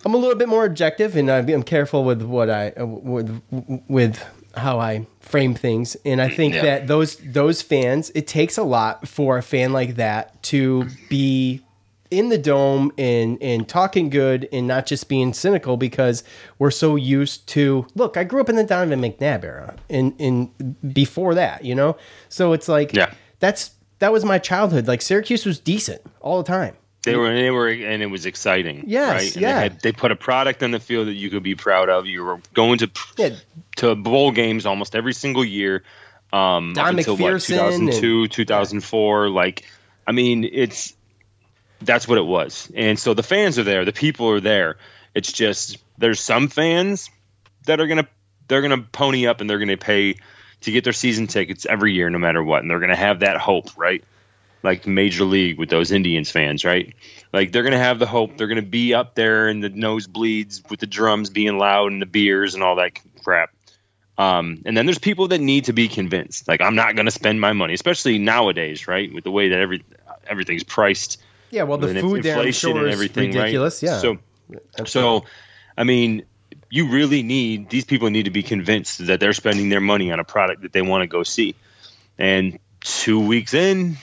I'm a little bit more objective and I'm careful with what I with with how I frame things. And I think Yeah. that those those fans, it takes a lot for a fan like that to be in the dome and and talking good and not just being cynical because we're so used to look, I grew up in the Donovan McNabb era and and before that, you know? So it's like Yeah. that's that was my childhood. Like Syracuse was decent all the time. They were, they were, and it was exciting. Yes, right? And yeah. They, had, they put a product on the field that you could be proud of. You were going to Yeah. to bowl games almost every single year. Um, Don until what, McPherson 2002, 2004. Like, I mean, it's that's what it was. And so the fans are there, the people are there. It's just there's some fans that are gonna they're gonna pony up and they're gonna pay to get their season tickets every year, no matter what, and they're gonna have that hope, right? Like Major League with those Indians fans, right? Like they're gonna have the hope. They're gonna be up there in the nosebleeds with the drums being loud and the beers and all that crap. Um, and then there's people that need to be convinced. Like I'm not gonna spend my money, especially nowadays, right? With the way that every everything's priced. Yeah, well, the food there, inflation sure, and is everything, ridiculous. Right? Yeah. So, so, I mean, you really need these people need to be convinced that they're spending their money on a product that they want to go see. And two weeks in,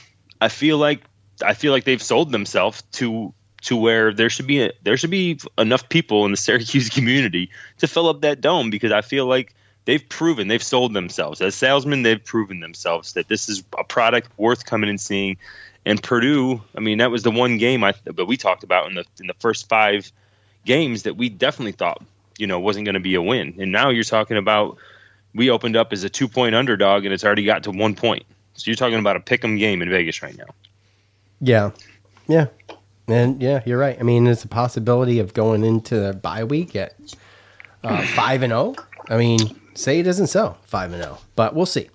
I feel like I feel like they've sold themselves to to where there should be a, there should be enough people in the Syracuse community to fill up that dome because I feel like they've proven they've sold themselves as salesmen. They've proven themselves that this is a product worth coming and seeing. And Purdue, I mean, that was the one game I but we talked about in the in the first five games that we definitely thought you know wasn't going to be a win. And now you're talking about we opened up as a two point underdog and it's already got to one point. So you're talking about a pick 'em game in Vegas right now. Yeah. Yeah. And yeah, you're right. I mean, there's a possibility of going into the bye week at uh, 5 and 0. I mean, say it doesn't so 5 and 0, but we'll see.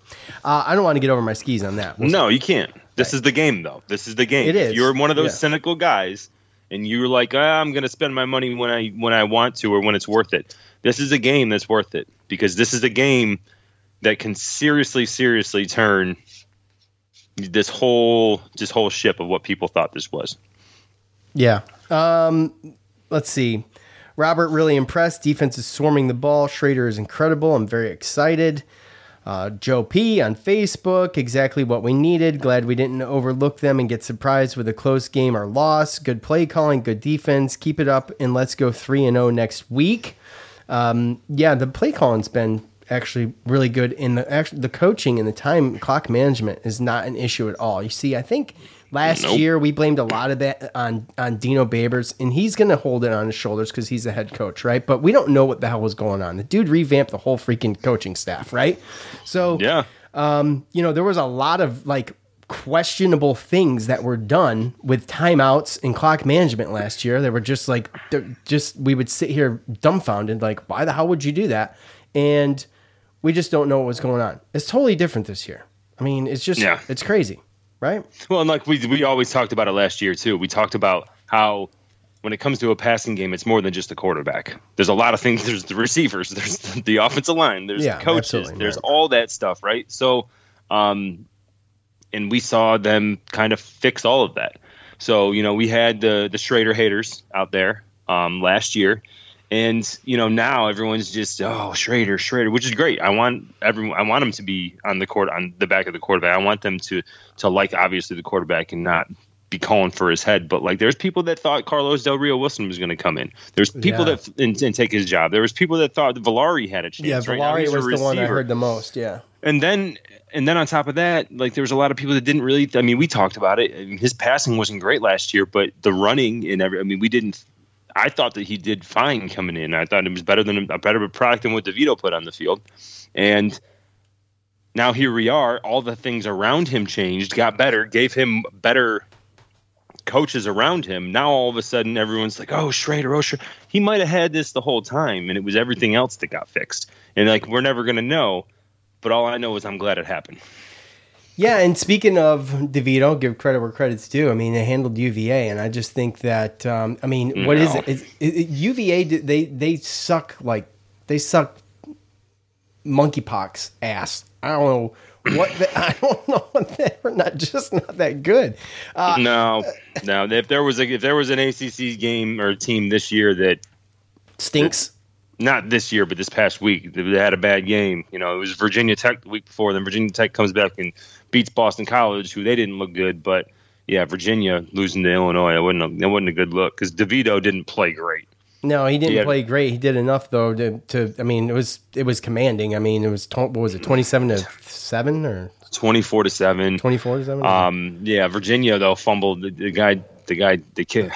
Uh, I don't want to get over my skis on that. We'll no, you can't. This is the game, though. This is the game. It If You're one of those yeah. cynical guys, and you're like, ah, I'm going to spend my money when I when I want to or when it's worth it. This is a game that's worth it because this is a game that can seriously, seriously turn this whole this whole ship of what people thought this was. Yeah. Um, let's see. Robert really impressed. Defense is swarming the ball. Shrader is incredible. I'm very excited. Uh, Joe P on Facebook, exactly what we needed. Glad we didn't overlook them and get surprised with a close game or loss. Good play calling, good defense. Keep it up, and let's go three and zero next week. Um, yeah, the play calling's been actually really good. In the actually the coaching and the time clock management is not an issue at all. You see, I think last Nope. year we blamed a lot of that on on Dino Babers, and he's going to hold it on his shoulders because he's the head coach, right? But we don't know what the hell was going on. The dude revamped the whole freaking coaching staff, right? So Yeah. um, you know, there was a lot of like questionable things that were done with timeouts and clock management last year. They were just like, just we would sit here dumbfounded, like, why the hell would you do that? And we just don't know what was going on. It's totally different this year. I mean, it's just, Yeah. it's crazy, right? Well, and like we we always talked about it last year too. We talked about how when it comes to a passing game, it's more than just the quarterback. There's a lot of things. There's the receivers. There's the offensive line. There's Yeah, the coaches. There's right. all that stuff, right? So, um, and we saw them kind of fix all of that. So you know, we had the the Shrader haters out there um, last year, and you know now everyone's just oh Shrader, Shrader, which is great. I want everyone, I want them to be on the court on the back of the quarterback. I want them to to like obviously the quarterback and not be calling for his head. But like, there's people that thought Carlos Del Rio Wilson was going to come in. There's people Yeah. that and, and take his job. There was people that thought Villari had a chance. Yeah, right Villari a was the one I heard the most. Yeah. And then and then on top of that, like there was a lot of people that didn't really. I mean, we talked about it. His passing wasn't great last year, but the running and every. I mean, we didn't. I thought that he did fine coming in. I thought it was better than a better product than what DeVito put on the field, and now here we are. All the things around him changed, got better, gave him better coaches around him. Now all of a sudden everyone's like, "Oh, Shrader, oh, Shrader." He might have had this the whole time, and it was everything else that got fixed. And like we're never gonna know. But all I know is I'm glad it happened. Yeah, and speaking of DeVito, give credit where credit's due. I mean, they handled UVA, and I just think that um, I mean, what is No. it? Is, it UVA they they suck like they suck monkeypox ass. I don't know what the, I don't know what they're not just not that good. Uh, no, no. If there was a if there was an ACC game or team this year that stinks, not this year, but this past week, they had a bad game. You know, it was Virginia Tech the week before. Then Virginia Tech comes back and beats Boston College, who they didn't look good. But yeah, Virginia losing to Illinois, it wasn't a, it wasn't a good look because DeVito didn't play great. No, he didn't Yeah. play great. He did enough though to, to I mean, it was it was commanding. I mean, it was what was it, twenty seven to seven or Twenty four to seven. twenty four to seven? Um, yeah, Virginia though fumbled. The, the guy, the guy, the kid,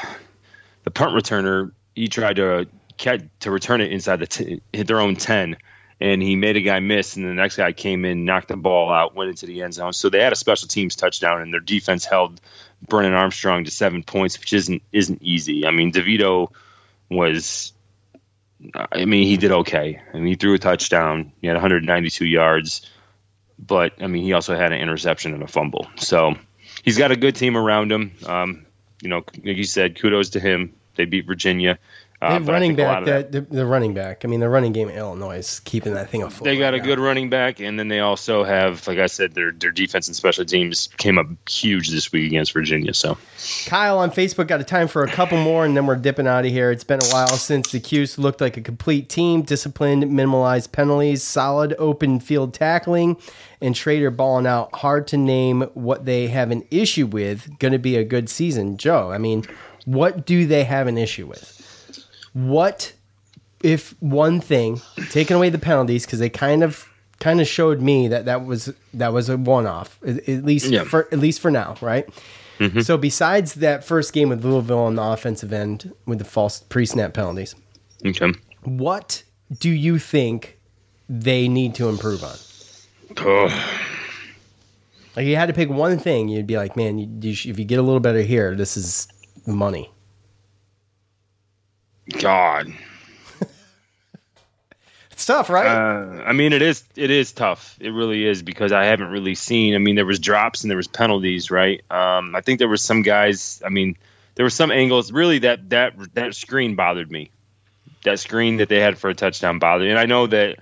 the punt returner. He tried to catch to return it inside the t- hit their own ten, and he made a guy miss. And the next guy came in, knocked the ball out, went into the end zone. So they had a special teams touchdown, and their defense held Brennan Armstrong to seven points, which isn't isn't easy. I mean, DeVito was. I mean, he did okay. I mean, he threw a touchdown. He had 192 yards but I mean, he also had an interception and a fumble. So he's got a good team around him. Um, you know, like you said, kudos to him. They beat Virginia. They Uh, have but I running think a lot back of that- that the, the running back. I mean, the running game in Illinois is keeping that thing afloat. they got a good running back, and then they also have, like I said, their their defense and special teams came up huge this week against Virginia. So Kyle on Facebook got a time for a couple more, and then we're dipping out of here. It's been a while since the Cuse looked like a complete team, disciplined, minimalized penalties, solid open field tackling, and Shrader balling out. Hard to name what they have an issue with. Going to be a good season, Joe. I mean, what do they have an issue with? What if one thing, taking away the penalties, because they kind of kind of showed me that that was that was a one off, at at least Yeah. for at least for now, right? Mhm. So besides that first game with Louisville on the offensive end with the false pre-snap penalties, okay, what do you think they need to improve on? Oh, Like you had to pick one thing, you'd be like, man, you, you sh- if you get a little better here, this is money. God, It's tough, right? Uh, I mean, it is it is tough. It really is because I haven't really seen. I mean, there was drops and there was penalties, right? Um, I think there were some guys. I mean, there were some angles. Really, that that that screen bothered me. That screen that they had for a touchdown bothered. me. And I know that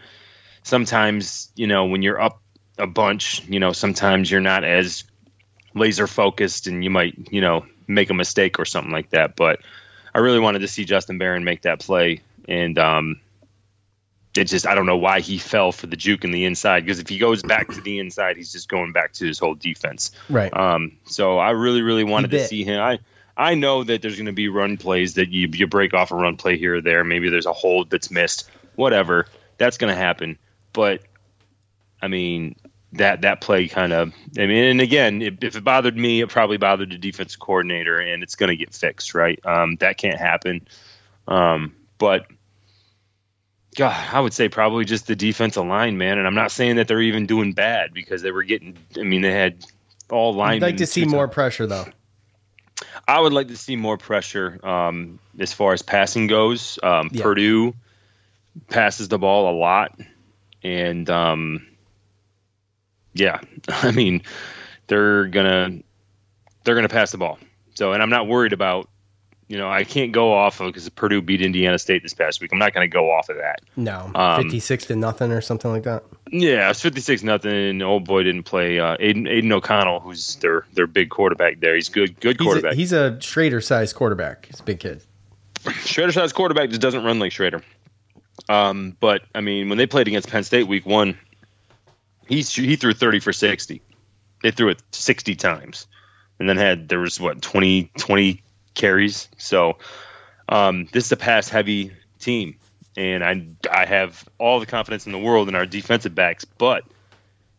sometimes, you know, when you're up a bunch, you know, sometimes you're not as laser focused, and you might, you know, make a mistake or something like that. But I really wanted to see Justin Barron make that play, and um, it just I don't know why he fell for the juke in the inside because if he goes back to the inside, he's just going back to his whole defense. Right. Um. So I really, really wanted to see him. I I know that there's going to be run plays that you you break off a run play here or there. Maybe there's a hold that's missed. Whatever. That's going to happen. But I mean that that play kind of. I mean, and again, if, if it bothered me, it probably bothered the defensive coordinator, and it's going to get fixed. Right. Um. That can't happen. Um. But. God, I would say probably just the defensive line, man. And I'm not saying that they're even doing bad because they were getting. I mean, they had all line I'd like to see more pressure though. I would like to see more pressure um, as far as passing goes. Um, Yeah. Purdue passes the ball a lot, and um, yeah, I mean they're gonna they're gonna pass the ball. So, and I'm not worried about you know I can't go off of because Purdue beat Indiana State this past week. I'm not going to go off of that. No, Um, fifty-six to nothing or something like that. Yeah, it's 56 nothing. Old boy didn't play. Uh, Aidan, Aidan O'Connell, who's their their big quarterback there. He's good, good He's quarterback. a, he's a Shrader-sized quarterback. He's a big kid. Shrader size quarterback just doesn't run like Shrader. Um, but I mean, when they played against Penn State week one, he he threw 30 for 60. They threw it 60 times, and then had there was what 20 20 carries. So um, this is a pass heavy team, and I I have all the confidence in the world in our defensive backs. But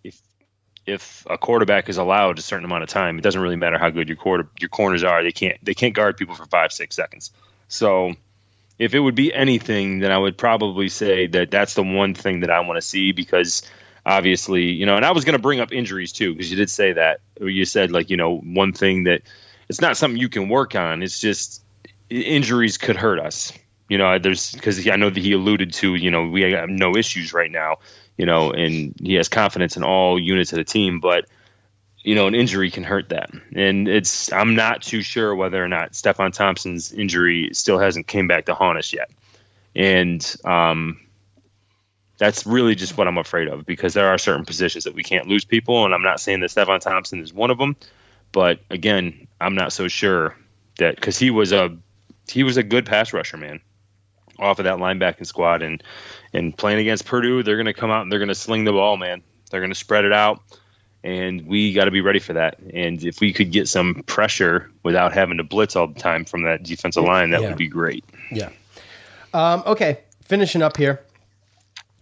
if if a quarterback is allowed a certain amount of time, it doesn't really matter how good your quarter your corners are. They can't they can't guard people for five six seconds. So if it would be anything, then I would probably say that that's the one thing that I want to see because obviously, you know, and I was going to bring up injuries too because you did say that. You said like, you know, one thing that it's not something you can work on. It's just injuries could hurt us. You know, there's because I know that he alluded to, you know, we have no issues right now, you know, and he has confidence in all units of the team, but you know, an injury can hurt that. And it's I'm not too sure whether or not Stefon Thompson's injury still hasn't came back to haunt us yet. And um, that's really just what I'm afraid of because there are certain positions that we can't lose people, and I'm not saying that Stefon Thompson is one of them, but again, I'm not so sure that because he was a he was a good pass rusher, man, off of that linebacking squad, and and playing against Purdue, they're going to come out and they're going to sling the ball, man. They're going to spread it out and we got to be ready for that. And if we could get some pressure without having to blitz all the time from that defensive line, that Yeah. would be great. Yeah. Um, okay, finishing up here.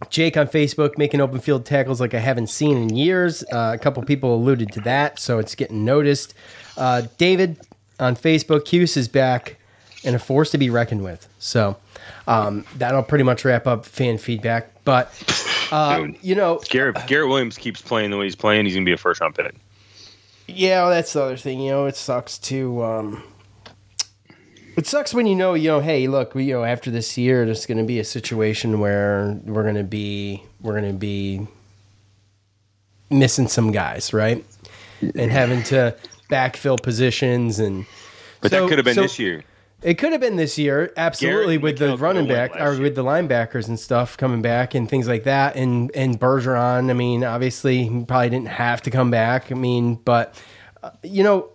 Jake on Facebook making open field tackles like I haven't seen in years. Uh, a couple people alluded to that, so it's getting noticed. Uh, David on Facebook, Hughes is back and a force to be reckoned with. So um, that'll pretty much wrap up fan feedback. But uh, you know, Garrett Garrett Williams keeps playing the way he's playing. He's gonna be a first round pick. Yeah, well, that's the other thing. You know, it sucks to. Um, it sucks when you know, you know, hey, look, we, you know, after this year, there's going to be a situation where we're going to be, we're going to be missing some guys, right? And having to backfill positions and. But So- that could have been so- this year. It could have been this year, absolutely, Garrett with the running back or with the linebackers and stuff coming back and things like that. And and Bergeron, I mean, obviously, he probably didn't have to come back. I mean, but uh, you know,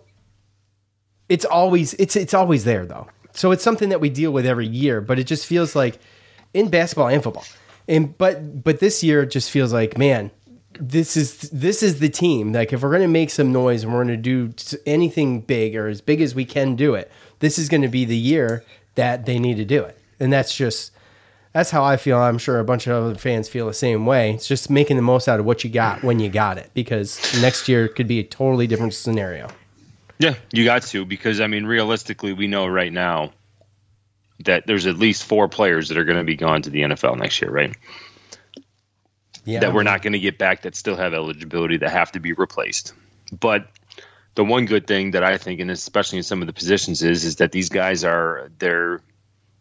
it's always it's it's always there though. So it's something that we deal with every year. But it just feels like in basketball and football, and but but this year it just feels like man. This is this is the team. Like if we're going to make some noise and we're going to do anything big or as big as we can do it, this is going to be the year that they need to do it. And that's just that's how I feel. I'm sure a bunch of other fans feel the same way. It's just making the most out of what you got when you got it because next year could be a totally different scenario. Yeah, you got to because I mean, realistically, we know right now that there's at least four players that are going to be gone to the NFL next year, right? Yeah. that we're not going to get back that still have eligibility that have to be replaced. But the one good thing that I think, and especially in some of the positions, is is that these guys are they're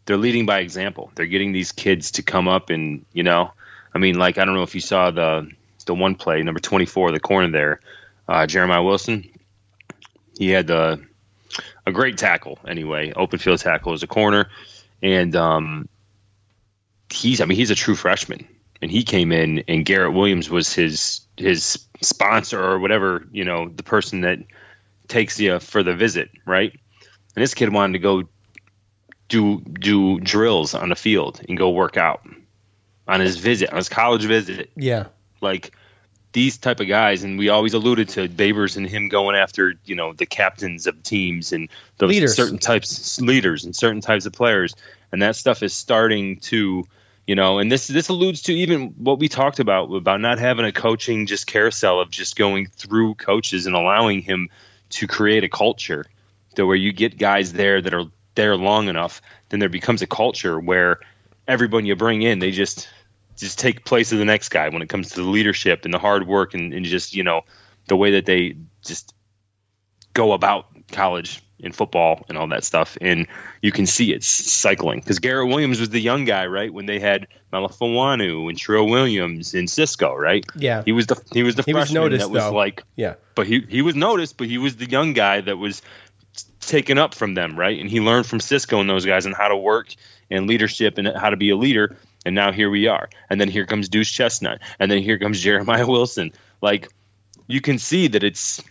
they're leading by example. They're getting these kids to come up and you know, I mean, like I don't know if you saw the the one play number twenty four, the corner there, uh, Jeremiah Wilson. He had the a great tackle anyway, open field tackle as a corner, and um, he's I mean he's a true freshman. And he came in and Garrett Williams was his his sponsor or whatever you know the person that takes you for the visit right? And this kid wanted to go do do drills on the field and go work out on his visit on his college visit. Yeah. like these type of guys and we always alluded to Babers and him going after you know the captains of teams and those Leaders. certain types leaders and certain types of players and that stuff is starting to you know and this this alludes to even what we talked about about not having a coaching just carousel of just going through coaches and allowing him to create a culture to where you get guys there that are there long enough then there becomes a culture where everyone you bring in they just just take place of the next guy when it comes to the leadership and the hard work and, and just you know the way that they just go about college and football and all that stuff and you can see it's cycling because Garrett Williams was the young guy right when they had Melifonwu and Trill Williams and Cisco right Yeah. he was the he was the He was freshman noticed, that was though. like Yeah. but he he was noticed but he was the young guy that was taken up from them right and he learned from Cisco and those guys and how to work and leadership and how to be a leader and now here we are and then here comes Deuce Chestnut and then here comes Jeremiah Wilson like you can see that it's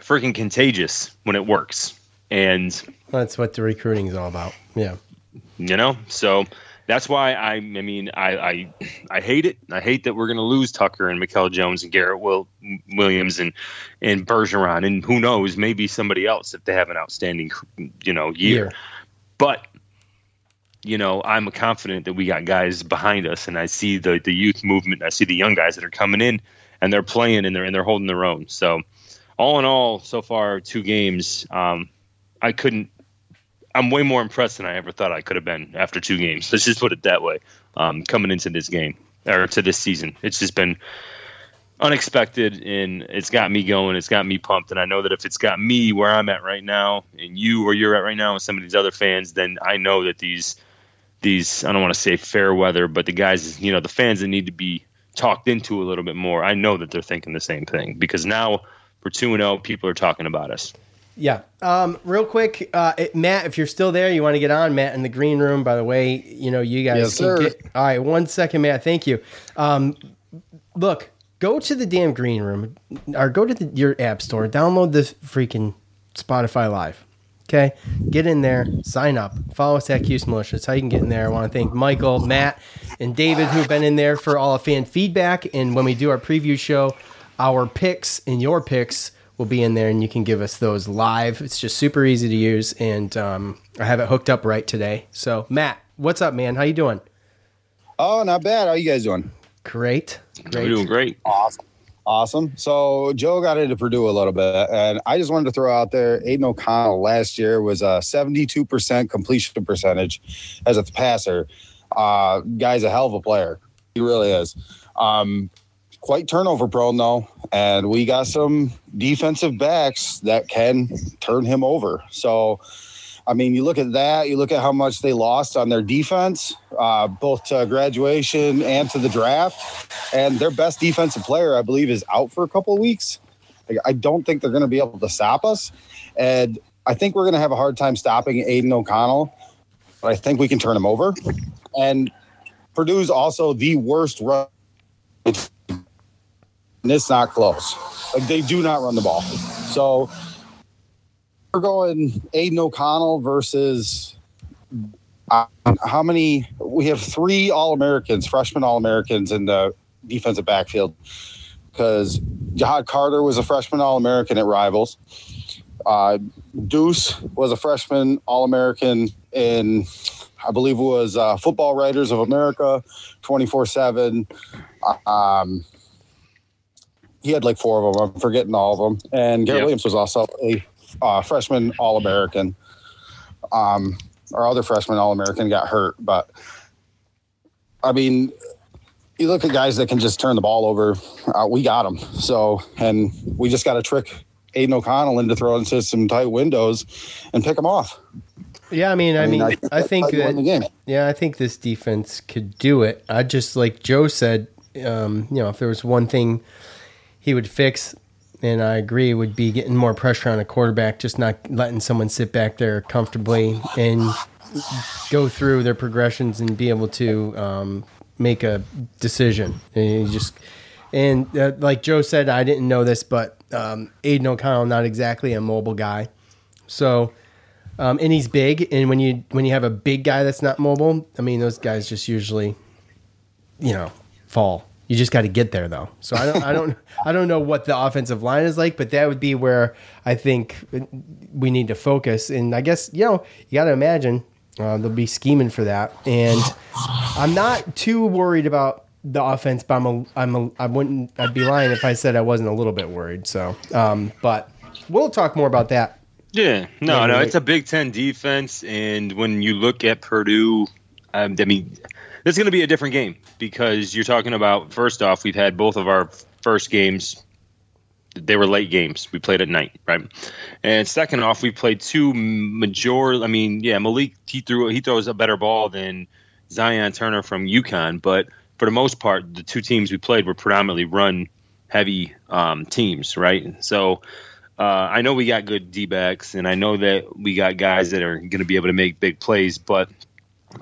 freaking contagious when it works and That's what the recruiting is all about. Yeah. you know so that's why I, I mean, I, I, I hate it. I hate that we're going to lose Tucker and Mikel Jones and Garrett Will, Williams and and Bergeron and who knows, maybe somebody else if they have an outstanding, you know, year. Year. But you know, I'm confident that we got guys behind us, and I see the the youth movement. I see the young guys that are coming in, and they're playing and they're and they're holding their own. So, all in all, so far two games, um, I couldn't. I'm way more impressed than I ever thought I could have been after two games. Let's just put it that way. Um, coming into this game or to this season, it's just been unexpected and it's got me going it's got me pumped and i know that if it's got me where i'm at right now and you where you're at right now and some of these other fans then i know that these these i don't want to say fair weather but the guys you know the fans that need to be talked into a little bit more i know that they're thinking the same thing because now we're two and zero. people are talking about us Yeah. Um, real quick, uh, it- Matt, if you're still there, you want to get on, Matt, in the green room. By the way, you know you guys. Yes, sir. Get, all right, one second, Matt. Thank you. Um, look, go to the damn green room, or go to the, your app store, download this freaking Spotify Live. Okay, get in there, sign up, follow us at Cuse Militia. That's how you can get in there. I want to thank Michael, Matt, and David who've been in there for all the fan feedback. And when we do our preview show, our picks and your picks will be in there, and you can give us those live. It's just super easy to use, and um, I have it hooked up right today. So, Matt, what's up, man? How you doing? Oh, not bad. How you guys doing? Great, Great. We're doing great. Awesome. Awesome. So Joe got into Purdue a little bit, and I just wanted to throw out there Aidan O'Connell last year was a 72% completion percentage as a passer. Uh, guy's a hell of a player. He really is. Um, quite turnover prone though, and we got some defensive backs that can turn him over. So, I mean, you look at that. You look at how much they lost on their defense, uh, both to graduation and to the draft, and their best defensive player, I believe, is out for a couple of weeks. I don't think they're going to be able to stop us, and I think we're going to have a hard time stopping Aidan O'Connell. But I think we can turn him over, and Purdue's also the worst run. And it's not close. Like they do not run the ball. So we're going Aidan O'Connell versus uh, how many? We have three All Americans, freshman All Americans in the defensive backfield because Ja'Had Carter was a freshman All American at Rivals. Uh, Deuce was a freshman All American in, I believe was uh, Football Writers of America, 24 7. Um, he had like four of them. I'm forgetting all of them. And Garrett Yep. Williams was also a uh, freshman All American. Um, our other freshman All American got hurt, but I mean, you look at guys that can just turn the ball over. Uh, we got them. So, and we just got to trick Aidan O'Connell into throwing into some tight windows and pick them off. Yeah, I mean, I, I mean, I I, think that's think how you that yeah, I think this defense could do it. I just like Joe said, um, you know, if there was one thing he would fix, and I agree, would be getting more pressure on a quarterback, just not letting someone sit back there comfortably and go through their progressions and be able to um, make a decision. And just and uh, like Joe said, I didn't know this, but um, Aidan O'Connell not exactly a mobile guy, so. Um, and he's big, and when you when you have a big guy that's not mobile, I mean those guys just usually, you know, fall. You just got to get there though. So I don't I don't I don't know what the offensive line is like, but that would be where I think we need to focus. And I guess you know you got to imagine uh, they'll be scheming for that. And I'm not too worried about the offense, but I'm a, I'm a, I wouldn't I'd be lying if I said I wasn't a little bit worried. So, um, but we'll talk more about that Yeah, no, no, right. it's a Big Ten defense, and when you look at Purdue, I mean, this is going to be a different game because you're talking about first off, we've had both of our first games; they were late games. We played at night, right? And second off, we played two major. I mean, yeah, Malik he threw he throws a better ball than Zion Turner from UConn, but for the most part, the two teams we played were predominantly run heavy um, teams, right? So uh, I know we got good D backs, and I know that we got guys that are going to be able to make big plays, but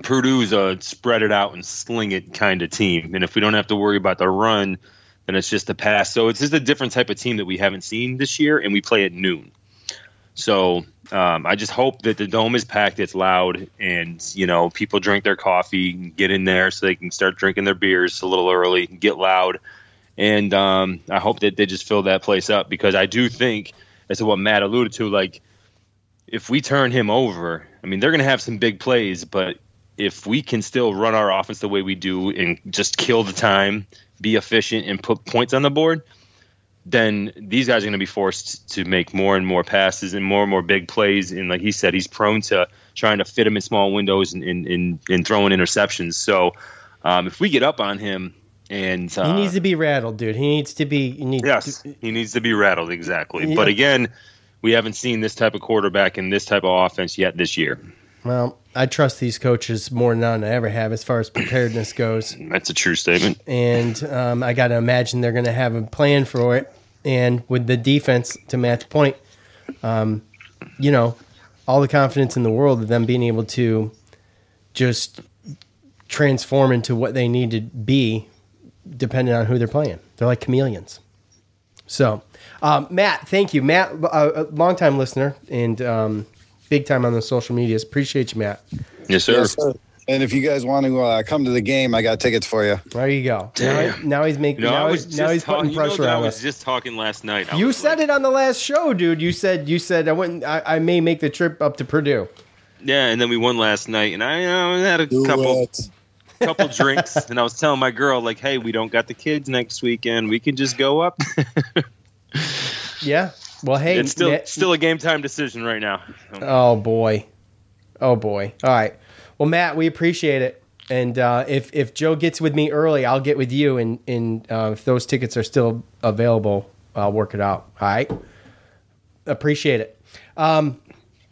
Purdue's a spread it out and sling it kind of team. And if we don't have to worry about the run, then it's just the pass. So it's just a different type of team that we haven't seen this year, and we play at noon. So um, I just hope that the dome is packed, it's loud, and you know people drink their coffee, and get in there so they can start drinking their beers a little early, get loud, and um, I hope that they just fill that place up because I do think, as to what Matt alluded to, like if we turn him over, I mean they're going to have some big plays, but if we can still run our offense the way we do and just kill the time, be efficient, and put points on the board, then these guys are going to be forced to make more and more passes and more and more big plays. And like he said, he's prone to trying to fit him in small windows and, and, and, and throwing interceptions. So um, if we get up on him, And uh, he needs to be rattled, dude. He needs to be. He needs yes, to- he needs to be rattled exactly. Yeah. But again, we haven't seen this type of quarterback in this type of offense yet this year. Well, I trust these coaches more than I ever have as far as preparedness goes. That's a true statement. and um, I got to imagine they're going to have a plan for it. And with the defense, to Matt's point, um, you know, all the confidence in the world of them being able to just transform into what they need to be, depending on who they're playing. They're like chameleons. So, um, Matt, thank you, Matt, a, a longtime listener and um, big time on the social medias. Appreciate you, Matt. Yes, sir. Yes, sir. And if you guys want to uh, come to the game, I got tickets for you. There you go. Now, Damn. now he's making. You know, I now, was he's, now just he's putting talking- you know pressure that I was us. just talking last night. I You was said it on the last show, dude. You said you said I wouldn't. I, I may make the trip up to Purdue. Yeah, and then we won last night, and I, you know, had a Do couple it. couple drinks, and I was telling my girl like, "Hey, we don't got the kids next weekend. We can just go up." Yeah. Well, hey, it's still Matt- still a game time decision right now. oh boy, oh boy. All right. Well, Matt, we appreciate it. And uh, if if Joe gets with me early, I'll get with you. And and uh, if those tickets are still available, I'll work it out. All right. Appreciate it. Um,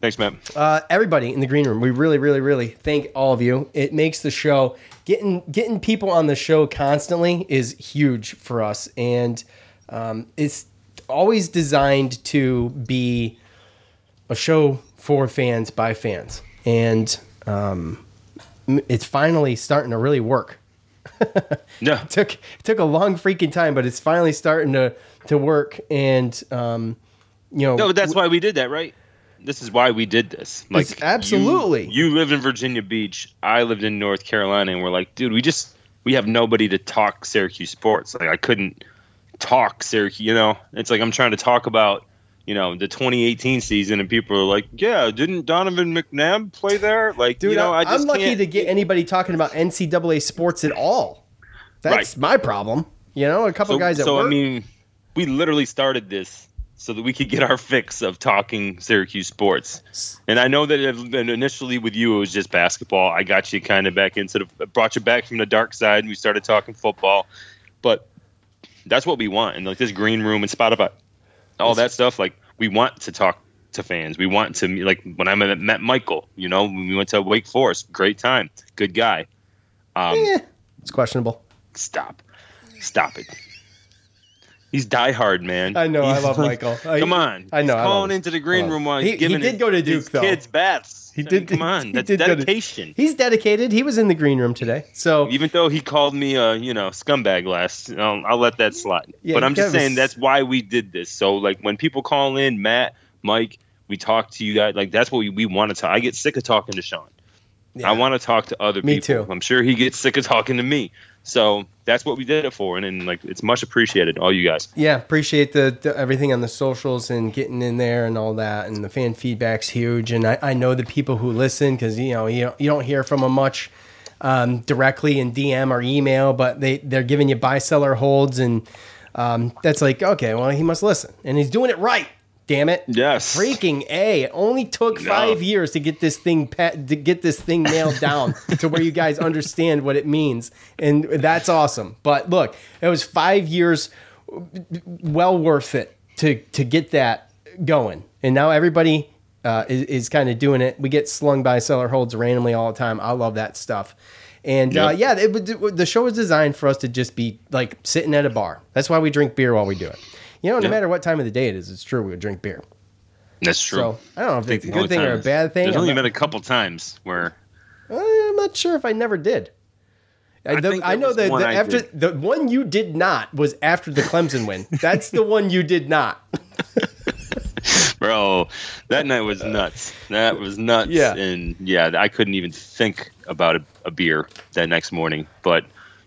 Thanks, Matt. uh, everybody in the green room, we really, really, really thank all of you. It makes the show getting getting people on the show constantly is huge for us, and um, it's always designed to be a show for fans by fans, and um, it's finally starting to really work. Yeah. It took it took a long freaking time, but it's finally starting to to work, and um, you know, No, but that's why we did that, right? This is why we did this. Like It's absolutely. You, you lived in Virginia Beach. I lived in North Carolina, and we're like, dude, we just we have nobody to talk Syracuse sports. Like I couldn't talk Syracuse. You know, it's like I'm trying to talk about you know the 2018 season, and people are like, yeah, didn't Donovan McNabb play there? Like, Dude, you know, I, am lucky can't- to get anybody talking about NCAA sports at all. That's Right. my problem. You know, a couple so, guys at so work. I mean, we literally started this so that we could get our fix of talking Syracuse sports. And I know that that initially with you it was just basketball. I got you kind of back into the brought you back from the dark side, and we started talking football. But that's what we want, and like this green room and Spotify, all that stuff. Like we want to talk to fans. We want to like when I met, met Michael. You know, we went to Wake Forest, great time, good guy. Um, Eh, it's questionable. Stop. Stop it. He's diehard, man. I know, I love like- Michael. Come on. I know, He's calling into the green room while He- he's he did go to Duke, though. kids baths. He I mean, did. Come on. he That's to- dedication. he's dedicated. He was in the green room today. So Even though he called me a, you know, scumbag last, I'll, I'll let that slide. Yeah, but I'm just was- saying that's why we did this. So like when people call in, Matt, Mike, we talk to you guys. Like that's what we, we want to talk. I get sick of talking to Sean. I want to talk to other Me people. too. I'm sure he gets sick of talking to me. So that's what we did it for, and, and like it's much appreciated, all you guys. yeah, appreciate the, the everything on the socials and getting in there and all that. And the fan feedback's huge. And I, I know the people who listen because you know you you don't hear from them much um, directly in DM or email, but they they're giving you buy seller holds, and um, that's like okay, well he must listen, and he's doing it right. Damn it! Yes, freaking a. It only took No. five years to get this thing to get this thing nailed down to where you guys understand what it means, and that's awesome. But look, it was five years, well worth it to to get that going, and now everybody uh, is, is kind of doing it. We get slung by seller holds randomly all the time. I love that stuff. And uh, yeah, it, the show was designed for us to just be like sitting at a bar. That's why we drink beer while we do it. You know, no Yeah. matter what time of the day it is, it's true we would drink beer. That's true. So, I don't know if it's a good thing or a bad thing. There's I'm only not- been a couple times where Uh, I'm not sure if I never did. I, I the- think I know that the, after did. the one you did not was after the Clemson win. That's the one you did not. bro that night was nuts that was nuts Yeah. and yeah i couldn't even think about a, a beer that next morning but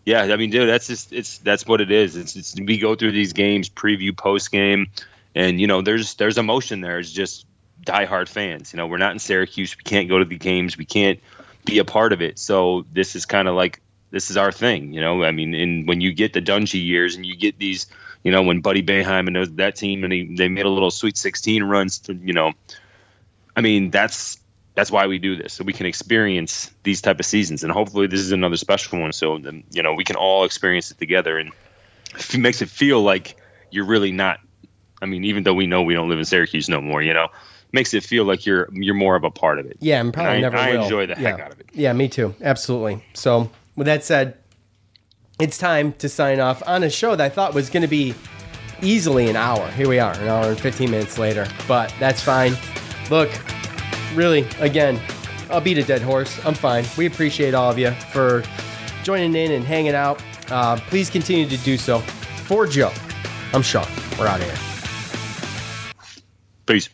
yeah i mean dude that's just it's that's what it is. It's, it's we go through these games preview post game and you know there's there's emotion there. It's just diehard fans. You know we're not in syracuse. We can't go to the games. We can't be a part of it. So this is kind of like this is our thing you know? I mean and when you get the Dungey years and you get these you know, when Buddy Boeheim and those, that team and he, they made a little Sweet 16 runs to, you know, I mean, that's that's why we do this so we can experience these type of seasons and hopefully this is another special one so then you know we can all experience it together and it makes it feel like you're really not i mean even though we know we don't live in syracuse no more you know makes it feel like you're you're more of a part of it Yeah, and probably I, never I will. enjoy the heck out of it Yeah, me too. Absolutely. So, with that said, it's time to sign off on a show that I thought was going to be easily an hour. Here we are, an hour and 15 minutes later, but that's fine. Look, really, again, I'll beat a dead horse. I'm fine. We appreciate all of you for joining in and hanging out. Uh, please continue to do so. For Joe, I'm Sean. We're out of here. peace